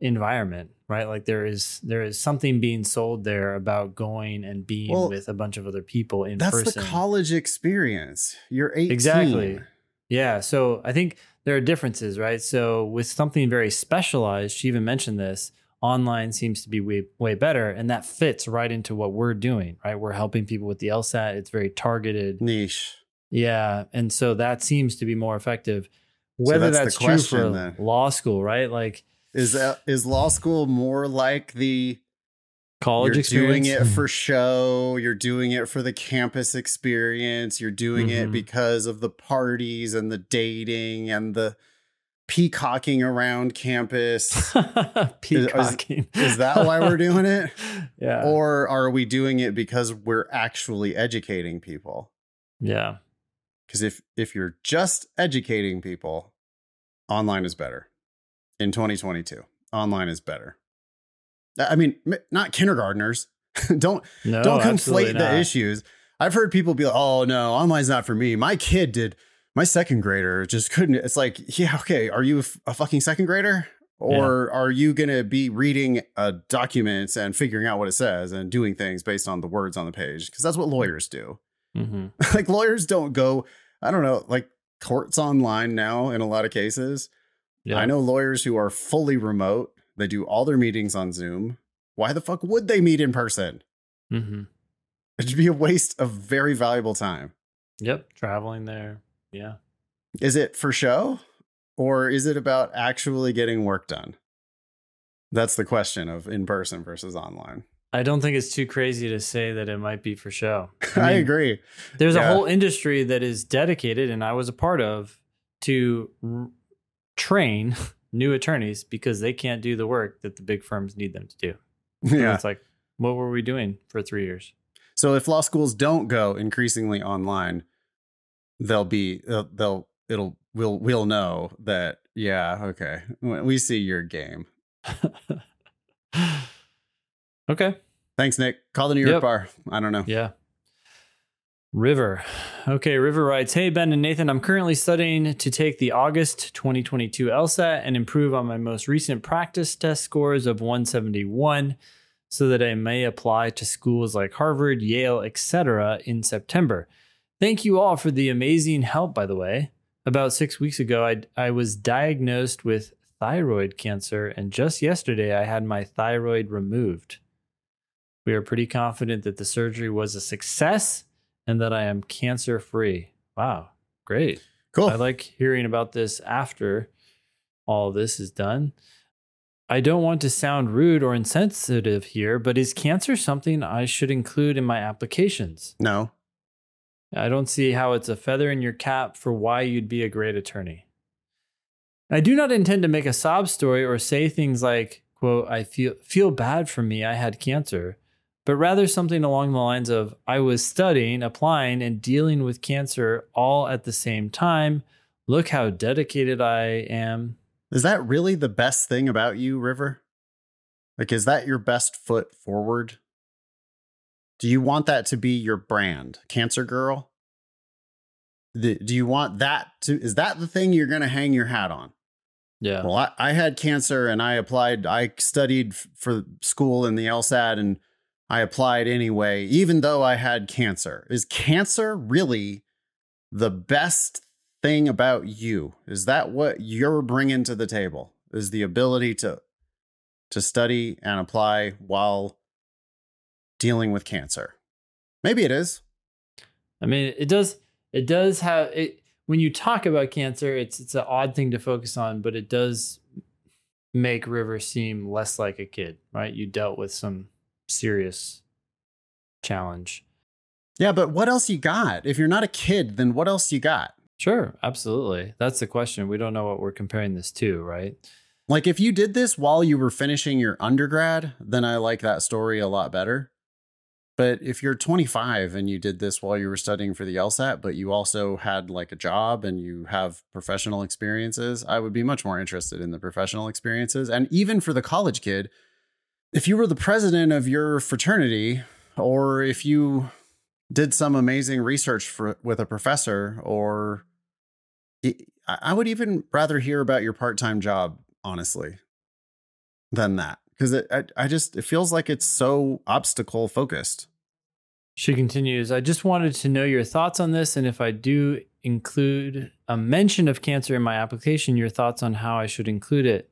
environment right? Like there is there is something being sold there about going and being Well, with a bunch of other people in that's person. the college experience. You're 18 Exactly. yeah so i think there are differences right? So with something very specialized she even mentioned this online seems to be way, way better and that fits right into what we're doing right? We're helping people with the lsat it's very targeted. Niche. Yeah and so that seems to be more effective. So whether that's the that's, true question for then. law school right? Like Is that is law school more like the college you're experience doing it for show, you're doing it for the campus experience, you're doing it Mhm. because of the parties and the dating and the peacocking around campus. peacocking is that why we're doing it? yeah Or are we doing it because we're actually educating people? yeah Because if if you're just educating people, online is better. In 2022, online is better. I mean, not kindergartners. don't no don't conflate the not. issues. I've heard people be like, "Oh no, online's not for me." My kid did. My second grader just couldn't. It's like, yeah, okay. Are you a fucking second grader, or are you gonna be reading uh, documents and figuring out what it says and doing things based on the words on the page? Because that's what lawyers do. Mhm. like lawyers don't go. I don't know. Like courts online now in a lot of cases. Yeah I know lawyers who are fully remote. They do all their meetings on Zoom. Why the fuck would they meet in person? hmm It'd be a waste of very valuable time. yep traveling there yeah Is it for show or is it about actually getting work done? That's the question of in person versus online. I don't think it's too crazy to say that it might be for show. I, mean, agree. There's Yeah. a whole industry that is dedicated, and I was a part of, to r- train new attorneys because they can't do the work that the big firms need them to do. And Yeah. it's like, what were we doing for three years? So if law schools don't go increasingly online, they'll be they'll, they'll it'll we'll we'll know that yeah okay we see your game. okay. Thanks, Nick. Call the New York Yep. bar. I don't know. Yeah. River. Okay, River writes Hey, Ben and Nathan, I'm currently studying to take the August 2022 LSAT and improve on my most recent practice test scores of 171 so that I may apply to schools like Harvard, Yale, etc. in September. Thank you all for the amazing help, by the way. About six weeks ago, I, I was diagnosed with thyroid cancer, and just yesterday, I had my thyroid removed. We are pretty confident that the surgery was a success and that I am cancer free. Wow, great. Cool. I like hearing about this after all this is done. I don't want to sound rude or insensitive here, but is cancer something I should include in my applications? no. I don't see how it's a feather in your cap for why you'd be a great attorney. I do not intend to make a sob story or say things like, quote, I feel feel bad for me, I had cancer, but rather something along the lines of I was studying, applying, and dealing with cancer all at the same time. Look how dedicated I am. Is that really the best thing about you, River? Like, is that your best foot forward? Do you want that to be your brand, Cancer Girl? The, do you want that to, is that the thing you're going to hang your hat on? Yeah. Well, I, I had cancer and I applied, I studied f- for school in the LSAT and I applied anyway, even though I had cancer. Is cancer really the best thing about you? Is that what you're bringing to the table? Is the ability to to study and apply while dealing with cancer? Maybe it is. I mean, it does. It does have it. When you talk about cancer, it's it's an odd thing to focus on, but it does make River seem less like a kid, right? You dealt with some serious challenge. Yeah, but what else you got? If you're not a kid, then what else you got? Sure, absolutely. That's the question. We don't know what we're comparing this to, right? Like if you did this while you were finishing your undergrad, then I like that story a lot better. But if you're 25 and you did this while you were studying for the LSAT, but you also had like a job and you have professional experiences, I would be much more interested in the professional experiences. And even for the college kid, if you were the president of your fraternity or if you did some amazing research for, with a professor or I would even rather hear about your part-time job honestly than that because it I, I just it feels like it's so obstacle focused She continues, I just wanted to know your thoughts on this and if I do include a mention of cancer in my application, your thoughts on how I should include it.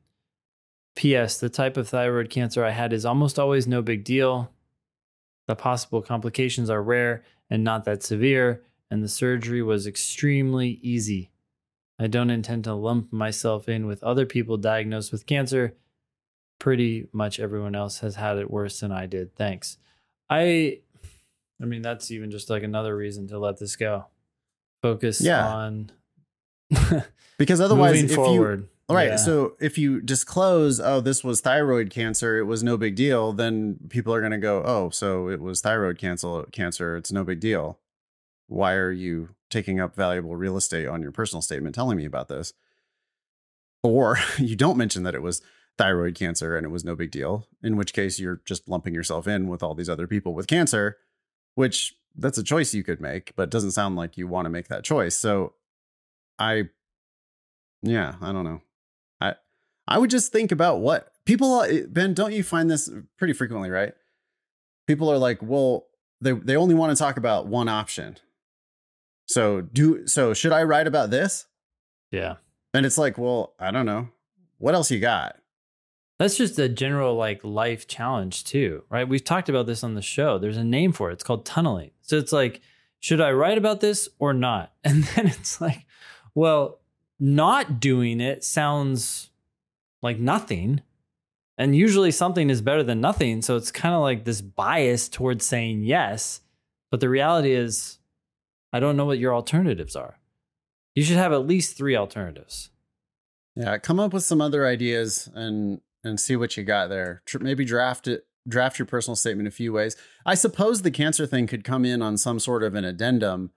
P.S. The type of thyroid cancer I had is almost always no big deal. The possible complications are rare and not that severe, and the surgery was extremely easy. I don't intend to lump myself in with other people diagnosed with cancer. Pretty much everyone else has had it worse than I did. Thanks. I I mean that's even just like another reason to let this go. Focus Yeah. on because otherwise moving if you forward. all right Yeah. so if you disclose oh this was thyroid cancer it was no big deal then people are going to go oh so it was thyroid cancer cancer it's no big deal. Why are you taking up valuable real estate on your personal statement telling me about this? Or you don't mention that it was thyroid cancer and it was no big deal in which case you're just lumping yourself in with all these other people with cancer which that's a choice you could make but it doesn't sound like you want to make that choice. So i yeah i don't know i would just think about what people eh, ben don't you find this pretty frequently right people are like well they they only want to talk about one option so do so should i write about this yeah. and it's like well i don't know what else you got That's just a general like life challenge too, right? We've talked about this on the show. There's a name for it. It's called tunneling. So it's like, should I write about this or not? And then it's like, well, not doing it sounds like nothing. And usually something is better than nothing. So it's kind of like this bias towards saying yes. But the reality is, I don't know what your alternatives are. You should have at least three alternatives. Yeah, come up with some other ideas and and see what you got there. Maybe draft it, draft your personal statement a few ways. I suppose the cancer thing could come in on some sort of an addendum.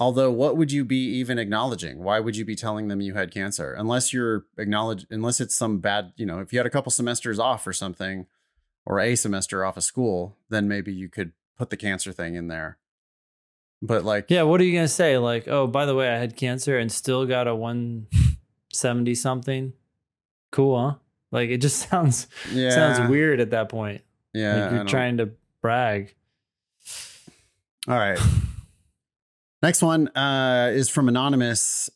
Although, what would you be even acknowledging? Why would you be telling them you had cancer? Unless you're acknowledge, unless it's some bad, you know, if you had a couple semesters off or something, or a semester off of school, then maybe you could put the cancer thing in there. But like, Yeah, what are you going to say? Like, oh, by the way, I had cancer and still got a 170 something. Cool, huh? Like, it just sounds yeah, sounds weird at that point. Yeah, like you're trying to brag. All right. Next one uh, is from Anonymous.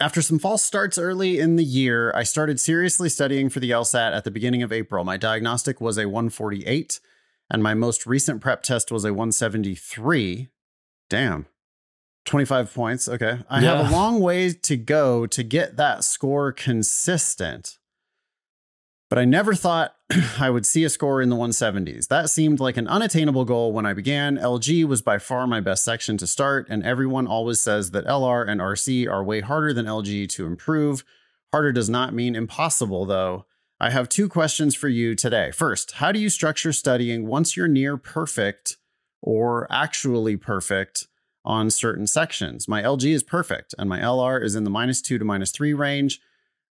After some false starts early in the year, I started seriously studying for the LSAT at the beginning of April. My diagnostic was a 148, and my most recent prep test was a 173. Damn. 25 points. Okay. I have a long way to go to get that score consistent. But I never thought I would see a score in the 170s. That seemed like an unattainable goal when I began. LG was by far my best section to start, and everyone always says that LR and RC are way harder than LG to improve. Harder does not mean impossible, though. I have two questions for you today. First, how do you structure studying once you're near perfect or actually perfect on certain sections? My LG is perfect, and my LR is in the minus two to minus three range.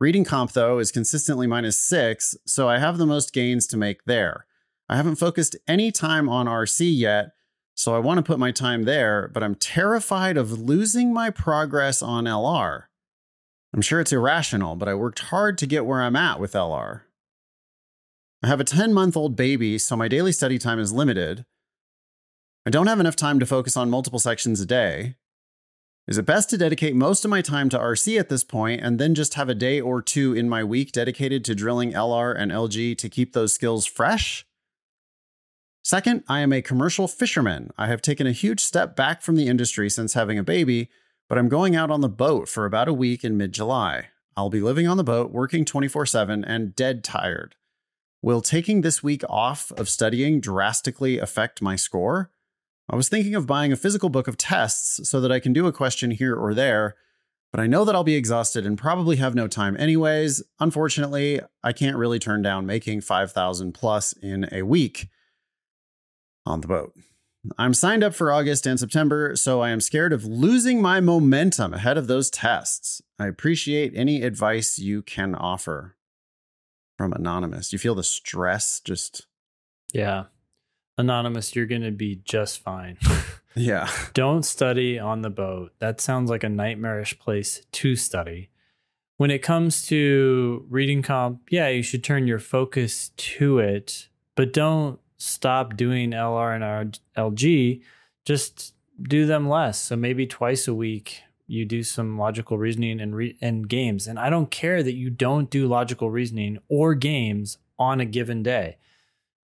Reading comp, though, is consistently minus six, so I have the most gains to make there. I haven't focused any time on RC yet, so I want to put my time there, but I'm terrified of losing my progress on LR. I'm sure it's irrational, but I worked hard to get where I'm at with LR. I have a 10 month old baby, so my daily study time is limited. I don't have enough time to focus on multiple sections a day. Is it best to dedicate most of my time to RC at this point and then just have a day or two in my week dedicated to drilling LR and LG to keep those skills fresh? Second, I am a commercial fisherman. I have taken a huge step back from the industry since having a baby, but I'm going out on the boat for about a week in mid July. I'll be living on the boat, working 24 7, and dead tired. Will taking this week off of studying drastically affect my score? I was thinking of buying a physical book of tests so that I can do a question here or there, but I know that I'll be exhausted and probably have no time anyways. Unfortunately, I can't really turn down making 5,000 plus in a week on the boat. I'm signed up for August and September, so I am scared of losing my momentum ahead of those tests. I appreciate any advice you can offer. From Anonymous. You feel the stress just, Yeah. Anonymous, you're going to be just fine. yeah. Don't study on the boat. That sounds like a nightmarish place to study. When it comes to reading comp, yeah, you should turn your focus to it, but don't stop doing LR and LG. Just do them less. So maybe twice a week you do some logical reasoning and re- and games. And I don't care that you don't do logical reasoning or games on a given day.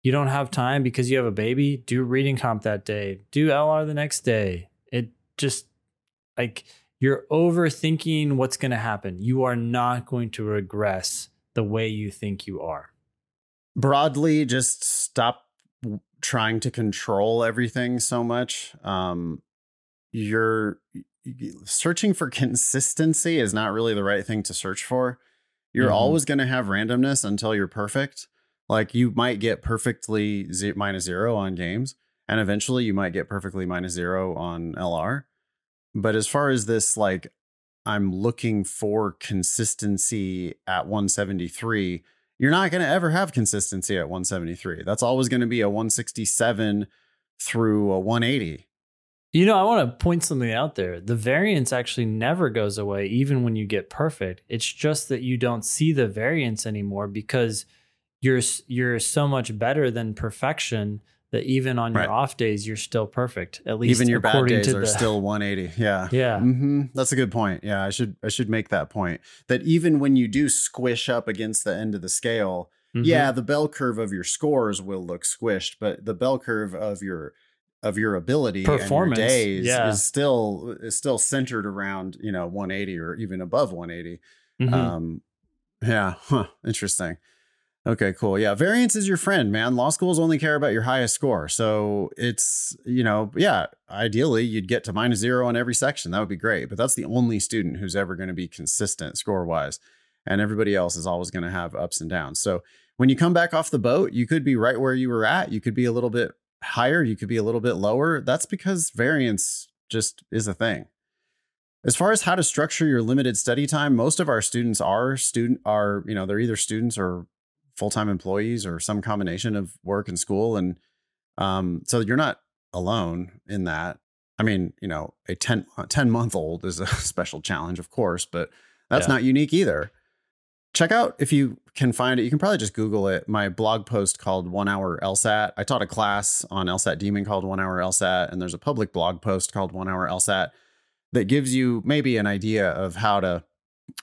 You don't have time because you have a baby, do reading comp that day, do LR the next day. It just like you're overthinking what's going to happen. You are not going to regress the way you think you are. broadly just stop trying to control everything so much um you're searching for consistency is not really the right thing to search for you're Mhm. always going to have randomness until you're perfect like you might get perfectly minus zero on games and eventually you might get perfectly minus zero on lr but as far as this like i'm looking for consistency at 173 you're not going to ever have consistency at 173. That's always going to be a 167 through a 180. You know, I want to point something out there. The variance actually never goes away, even when you get perfect. It's just that you don't see the variance anymore because you're you're so much better than perfection that even on Right. your off days you're still perfect. At least Even your bad days are the, still 180. Yeah. yeah. hmm That's a good point. Yeah, I should I should make that point. That even when you do squish up against the end of the scale, Mhm. yeah, the bell curve of your scores will look squished, but the bell curve of your of your ability Performance, and your days yeah. is still is still centered around, you know, 180 or even above 180. Mhm. Um, yeah, huh, interesting. Okay, cool. Yeah, variance is your friend, man. Law schools only care about your highest score. So it's, you know, yeah, ideally you'd get to minus zero on every section. That would be great. But that's the only student who's ever going to be consistent score wise. And everybody else is always going to have ups and downs. So when you come back off the boat, you could be right where you were at. You could be a little bit higher. You could be a little bit lower. That's because variance just is a thing. As far as how to structure your limited study time, most of our students are student are, you know, they're either students or full-time employees or some combination of work and school and um, so you're not alone in that. I mean you know a 10, 10 month old is a special challenge of course but that's Yeah. not unique either. Check out if you can find it you can probably just google it my blog post called one hour lsat i taught a class on lsat demon called one hour lsat and there's a public blog post called one hour lsat that gives you maybe an idea of how to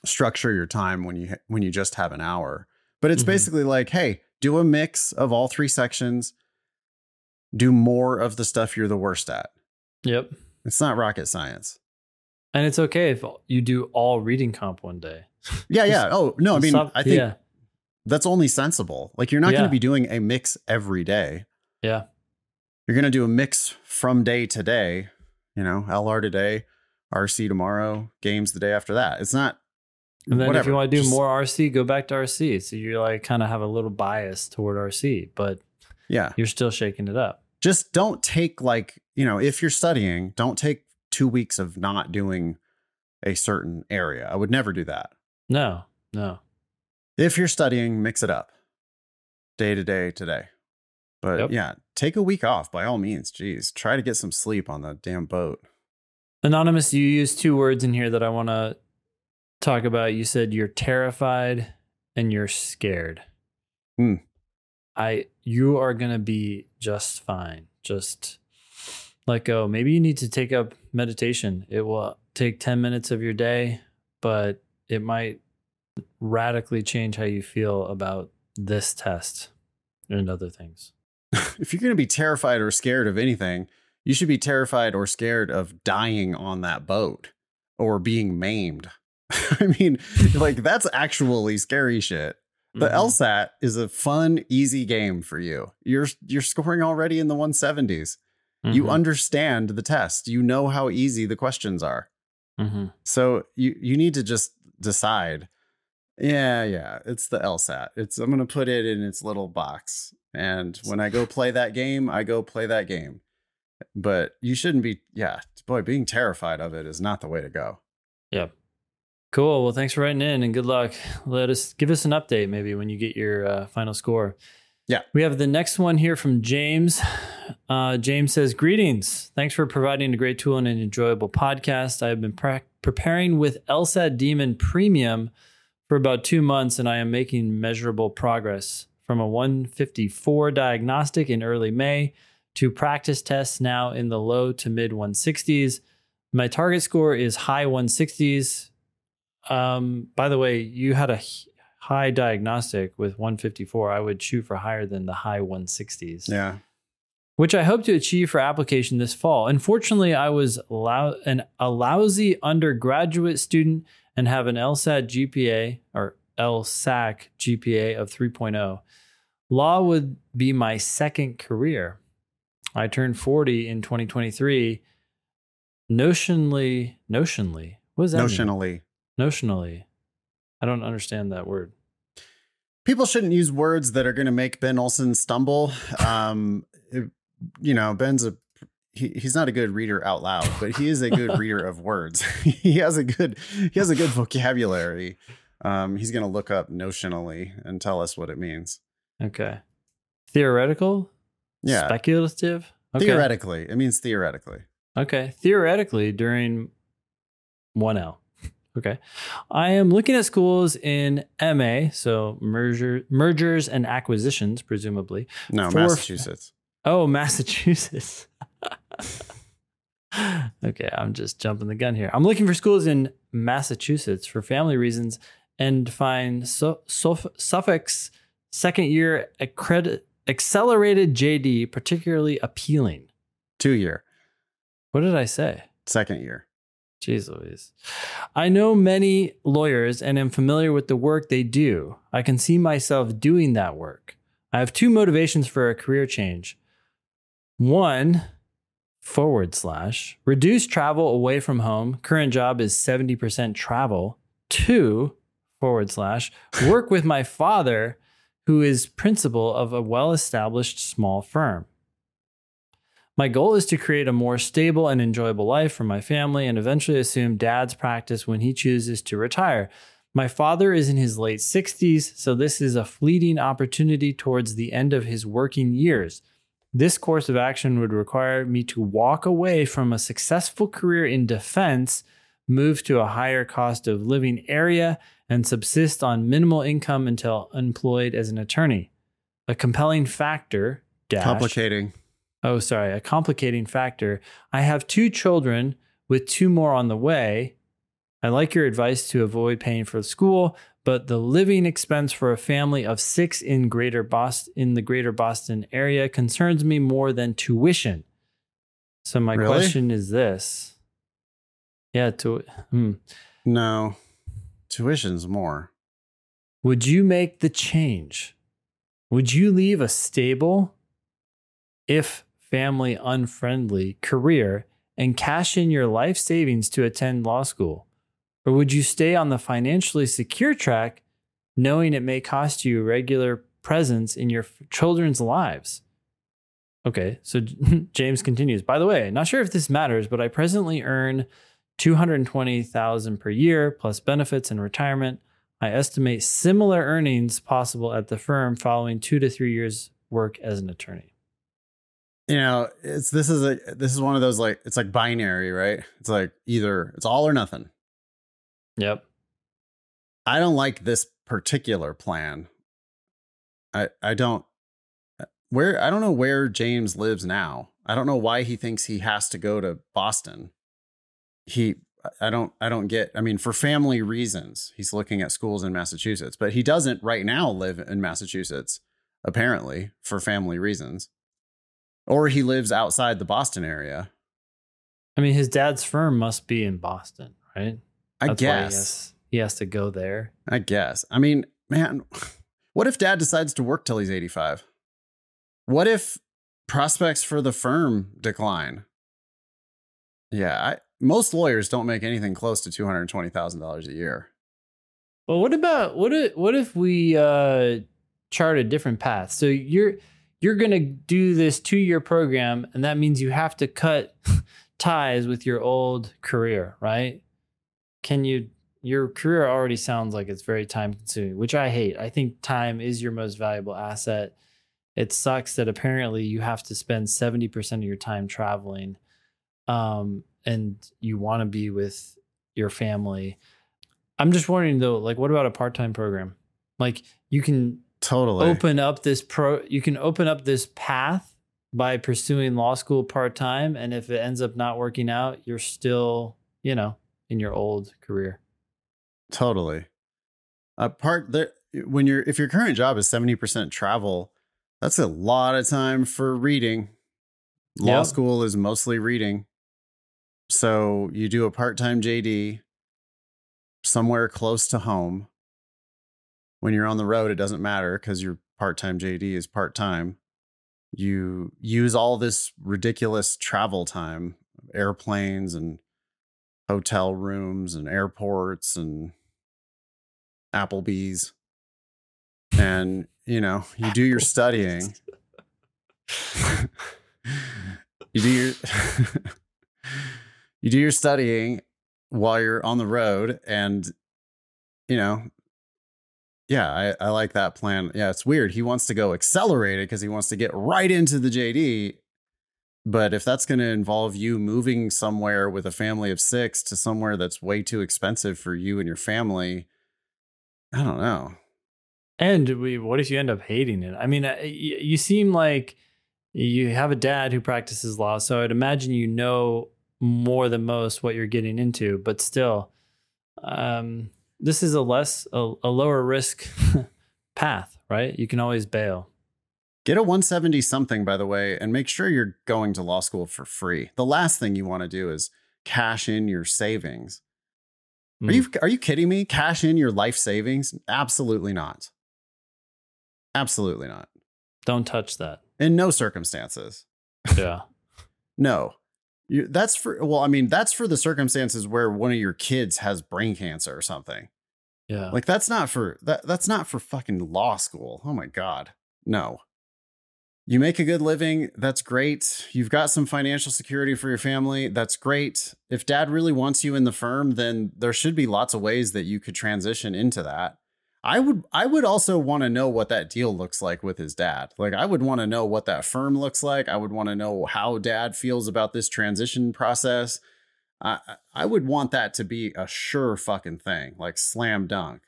structure your time when you when you just have an hour but it's Mhm. basically like, hey, do a mix of all three sections. Do more of the stuff you're the worst at. Yep. It's not rocket science. And it's okay if you do all reading comp one day. Yeah, yeah. Oh, no, I mean, Some- I think yeah, that's only sensible. Like you're not going to be doing a mix every day. yeah, You're going to do a mix from day to day, you know, LR today, RC tomorrow, games the day after that. It's not And then if you want to do Just- more RC, go back to RC. So you're like kind of have a little bias toward RC, but Yeah. you're still shaking it up. just don't take like you know if you're studying don't take two weeks of not doing a certain area i would never do that No, no. if you're studying mix it up day to day today but Yep. yeah take a week off by all means jeez try to get some sleep on the damn boat Anonymous, you used two words in here that I want to talk about. You said you're terrified and you're scared. Hmm. I you are going to be just fine. Just let go. Maybe you need to take up meditation. It will take 10 minutes of your day, but it might radically change how you feel about this test and other things. if you're going to be terrified or scared of anything you should be terrified or scared of dying on that boat or being maimed i mean like that's actually scary shit The Mhm. LSAT is a fun, easy game for you. You're you're scoring already in the 170s. You Mhm. understand the test. You know how easy the questions are. Mhm. So you you need to just decide. Yeah, yeah, it's the LSAT. It's I'm gonna put it in its little box, and when I go play that game, I go play that game. But you shouldn't be. Yeah, boy, being terrified of it is not the way to go. Yep. Cool. Well, thanks for writing in and good luck. Let us give us an update maybe when you get your uh, final score. Yeah. We have the next one here from James. Uh, James says, Greetings. Thanks for providing a great tool and an enjoyable podcast. I have been pra- preparing with LSAT Demon Premium for about two months and I am making measurable progress from a 154 diagnostic in early May to practice tests now in the low to mid 160s. My target score is high 160s. Um, by the way, you had a high diagnostic with 154. I would shoot for higher than the high 160s, Yeah. which I hope to achieve for application this fall. Unfortunately, I was lou- an, a lousy undergraduate student and have an LSAT GPA or LSAC GPA of 3.0. Law would be my second career. I turned 40 in 2023. Notionally, notionally, what does that mean? Notionally. I don't understand that word. people shouldn't use words that are going to make Ben Olson stumble. Um, it- you know, Ben's a he, he's not a good reader out loud, but he is a good reader of words. he has a good he has a good vocabulary. Um, he's going to look up notionally and tell us what it means. Okay. Theoretical? Yeah, Speculative? Okay. theoretically, it means theoretically. Okay. Theoretically, during 1L. Okay. I am looking at schools in MA, so merger, mergers and acquisitions, presumably. No, For- Massachusetts. Oh, Massachusetts. okay, I'm just jumping the gun here. I'm looking for schools in Massachusetts for family reasons and find Su- Suffolk's second year accredit- accelerated JD particularly appealing. Two year, What did I say? second year. Jeez Louise. I know many lawyers and am familiar with the work they do. I can see myself doing that work. I have two motivations for a career change. One, forward slash, reduce travel away from home. Current job is 70% travel. Two, forward slash, work with my father, who is principal of a well established small firm. My goal is to create a more stable and enjoyable life for my family and eventually assume dad's practice when he chooses to retire. My father is in his late 60s, so this is a fleeting opportunity towards the end of his working years. This course of action would require me to walk away from a successful career in defense, move to a higher cost of living area, and subsist on minimal income until employed as an attorney. A compelling factor, dash, Complicating. Oh, sorry, a complicating factor. I have two children with two more on the way. I like your advice to avoid paying for school, but the living expense for a family of six in greater Boston in the greater Boston area concerns me more than tuition. So my Really? question is this. Yeah, to hmm. No. Tuition's more. would you make the change? Would you leave a stable, if family unfriendly career and cash in your life savings to attend law school? Or would you stay on the financially secure track, knowing it may cost you regular presence in your children's lives? Okay, so James continues. By the way, not sure if this matters, but I presently earn 220,000 per year plus benefits and retirement. I estimate similar earnings possible at the firm following 2 to 3 years work as an attorney. You know, it's this is a this is one of those like it's like binary, right? It's like either it's all or nothing. Yep. I don't like this particular plan. I I don't uh, where I don't know where James lives now. I don't know why he thinks he has to go to Boston. He I don't I don't get I mean for family reasons he's looking at schools in Massachusetts, but he doesn't right now live in Massachusetts apparently for family reasons. Or he lives outside the Boston area. I mean, his dad's firm must be in Boston, right? I That's he guess. has, he has to go there. I guess. I mean, man, what if dad decides to work till he's 85? What if prospects for the firm decline? Yeah, I, most lawyers don't make anything close to $220,000 a year. Well, what about what if what if we uh chart a different path? So you're you're going to do this 2-year program and that means you have to cut ties with your old career, right? Can you your career already sounds like it's very time consuming, which I hate. I think time is your most valuable asset. It sucks that apparently you have to spend 70% of your time traveling um and you want to be with your family. I'm just wondering though, like, what about a part time program? Like, you can Totally. open up this pro, you can open up this path by pursuing law school part time, and if it ends up not working out, you're still, you know, in your old career. Totally. A part that when you're if your current job is 70% travel, that's a lot of time for reading. Law Yep. school is mostly reading. So you do a part-time JD somewhere close to home. When you're on the road, it doesn't matter because your part-time JD is part-time. You use all this ridiculous travel time, airplanes and hotel rooms and airports and Applebee's. And, you know, you do your studying. you do your you do your studying while you're on the road and you know yeah I, I like that plan yeah it's weird he wants to go accelerated because he wants to get right into the jd but if that's going to involve you moving somewhere with a family of six to somewhere that's way too expensive for you and your family i don't know And we, what if you end up hating it? I mean, uh, you seem like you have a dad who practices law, so I'd imagine you know more than most what you're getting into. But still, um, this is a less a, a lower risk path, right? You can always bail. Get a 170 something, by the way, and make sure you're going to law school for free. The last thing you want to do is cash in your savings. Are Mm. you are you kidding me? Cash in your life savings? Absolutely not. Absolutely not. Don't touch that. In no circumstances. Yeah. No. You, that's for well, I mean, that's for the circumstances where one of your kids has brain cancer or something. Yeah. Like that's not for that that's not for fucking law school. Oh my god. No. You make a good living, that's great. You've got some financial security for your family, that's great. If dad really wants you in the firm, then there should be lots of ways that you could transition into that. I would I would also want to know what that deal looks like with his dad. Like I would want to know what that firm looks like. I would want to know how dad feels about this transition process. I I would want that to be a sure fucking thing, like slam dunk.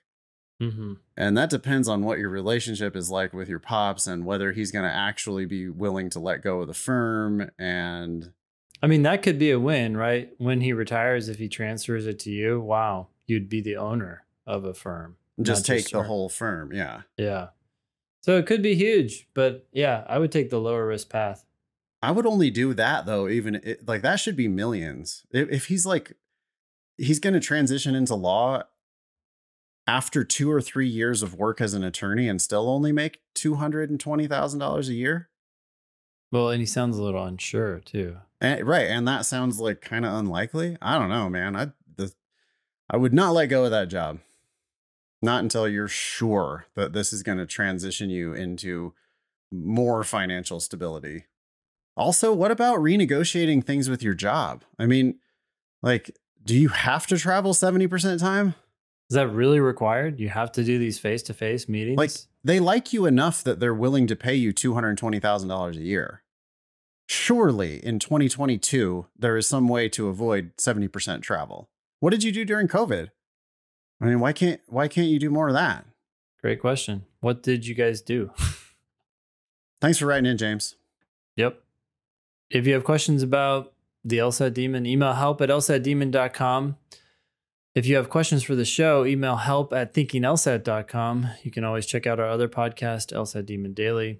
hmm And that depends on what your relationship is like with your pops and whether he's going to actually be willing to let go of the firm. And I mean, that could be a win, right? When he retires, if he transfers it to you, wow, you'd be the owner of a firm. Just take the her. whole firm. Yeah. Yeah. So it could be huge, but yeah, I would take the lower risk path. I would only do that though, even it, like that should be millions. If, if he's like, he's going to transition into law after two or three years of work as an attorney and still only make $220,000 a year. Well, and he sounds a little unsure too. And, right. And that sounds like kind of unlikely. I don't know, man. I, the, I would not let go of that job. Not until you're sure that this is going to transition you into more financial stability. Also, what about renegotiating things with your job? I mean, like, do you have to travel 70% of time? Is that really required? You have to do these face to face meetings? Like, they like you enough that they're willing to pay you $220,000 a year. Surely in 2022, there is some way to avoid 70% travel. What did you do during COVID? I mean, why can't why can't you do more of that? Great question. What did you guys do? Thanks for writing in, James. Yep. If you have questions about the LSAT Demon, email help at lsatdemon.com. If you have questions for the show, email help at thinkinglsat.com. You can always check out our other podcast, LSAT Demon Daily.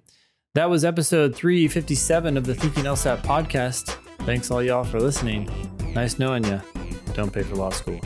That was episode 357 of the Thinking LSAT podcast. Thanks all y'all for listening. Nice knowing you. Don't pay for law school.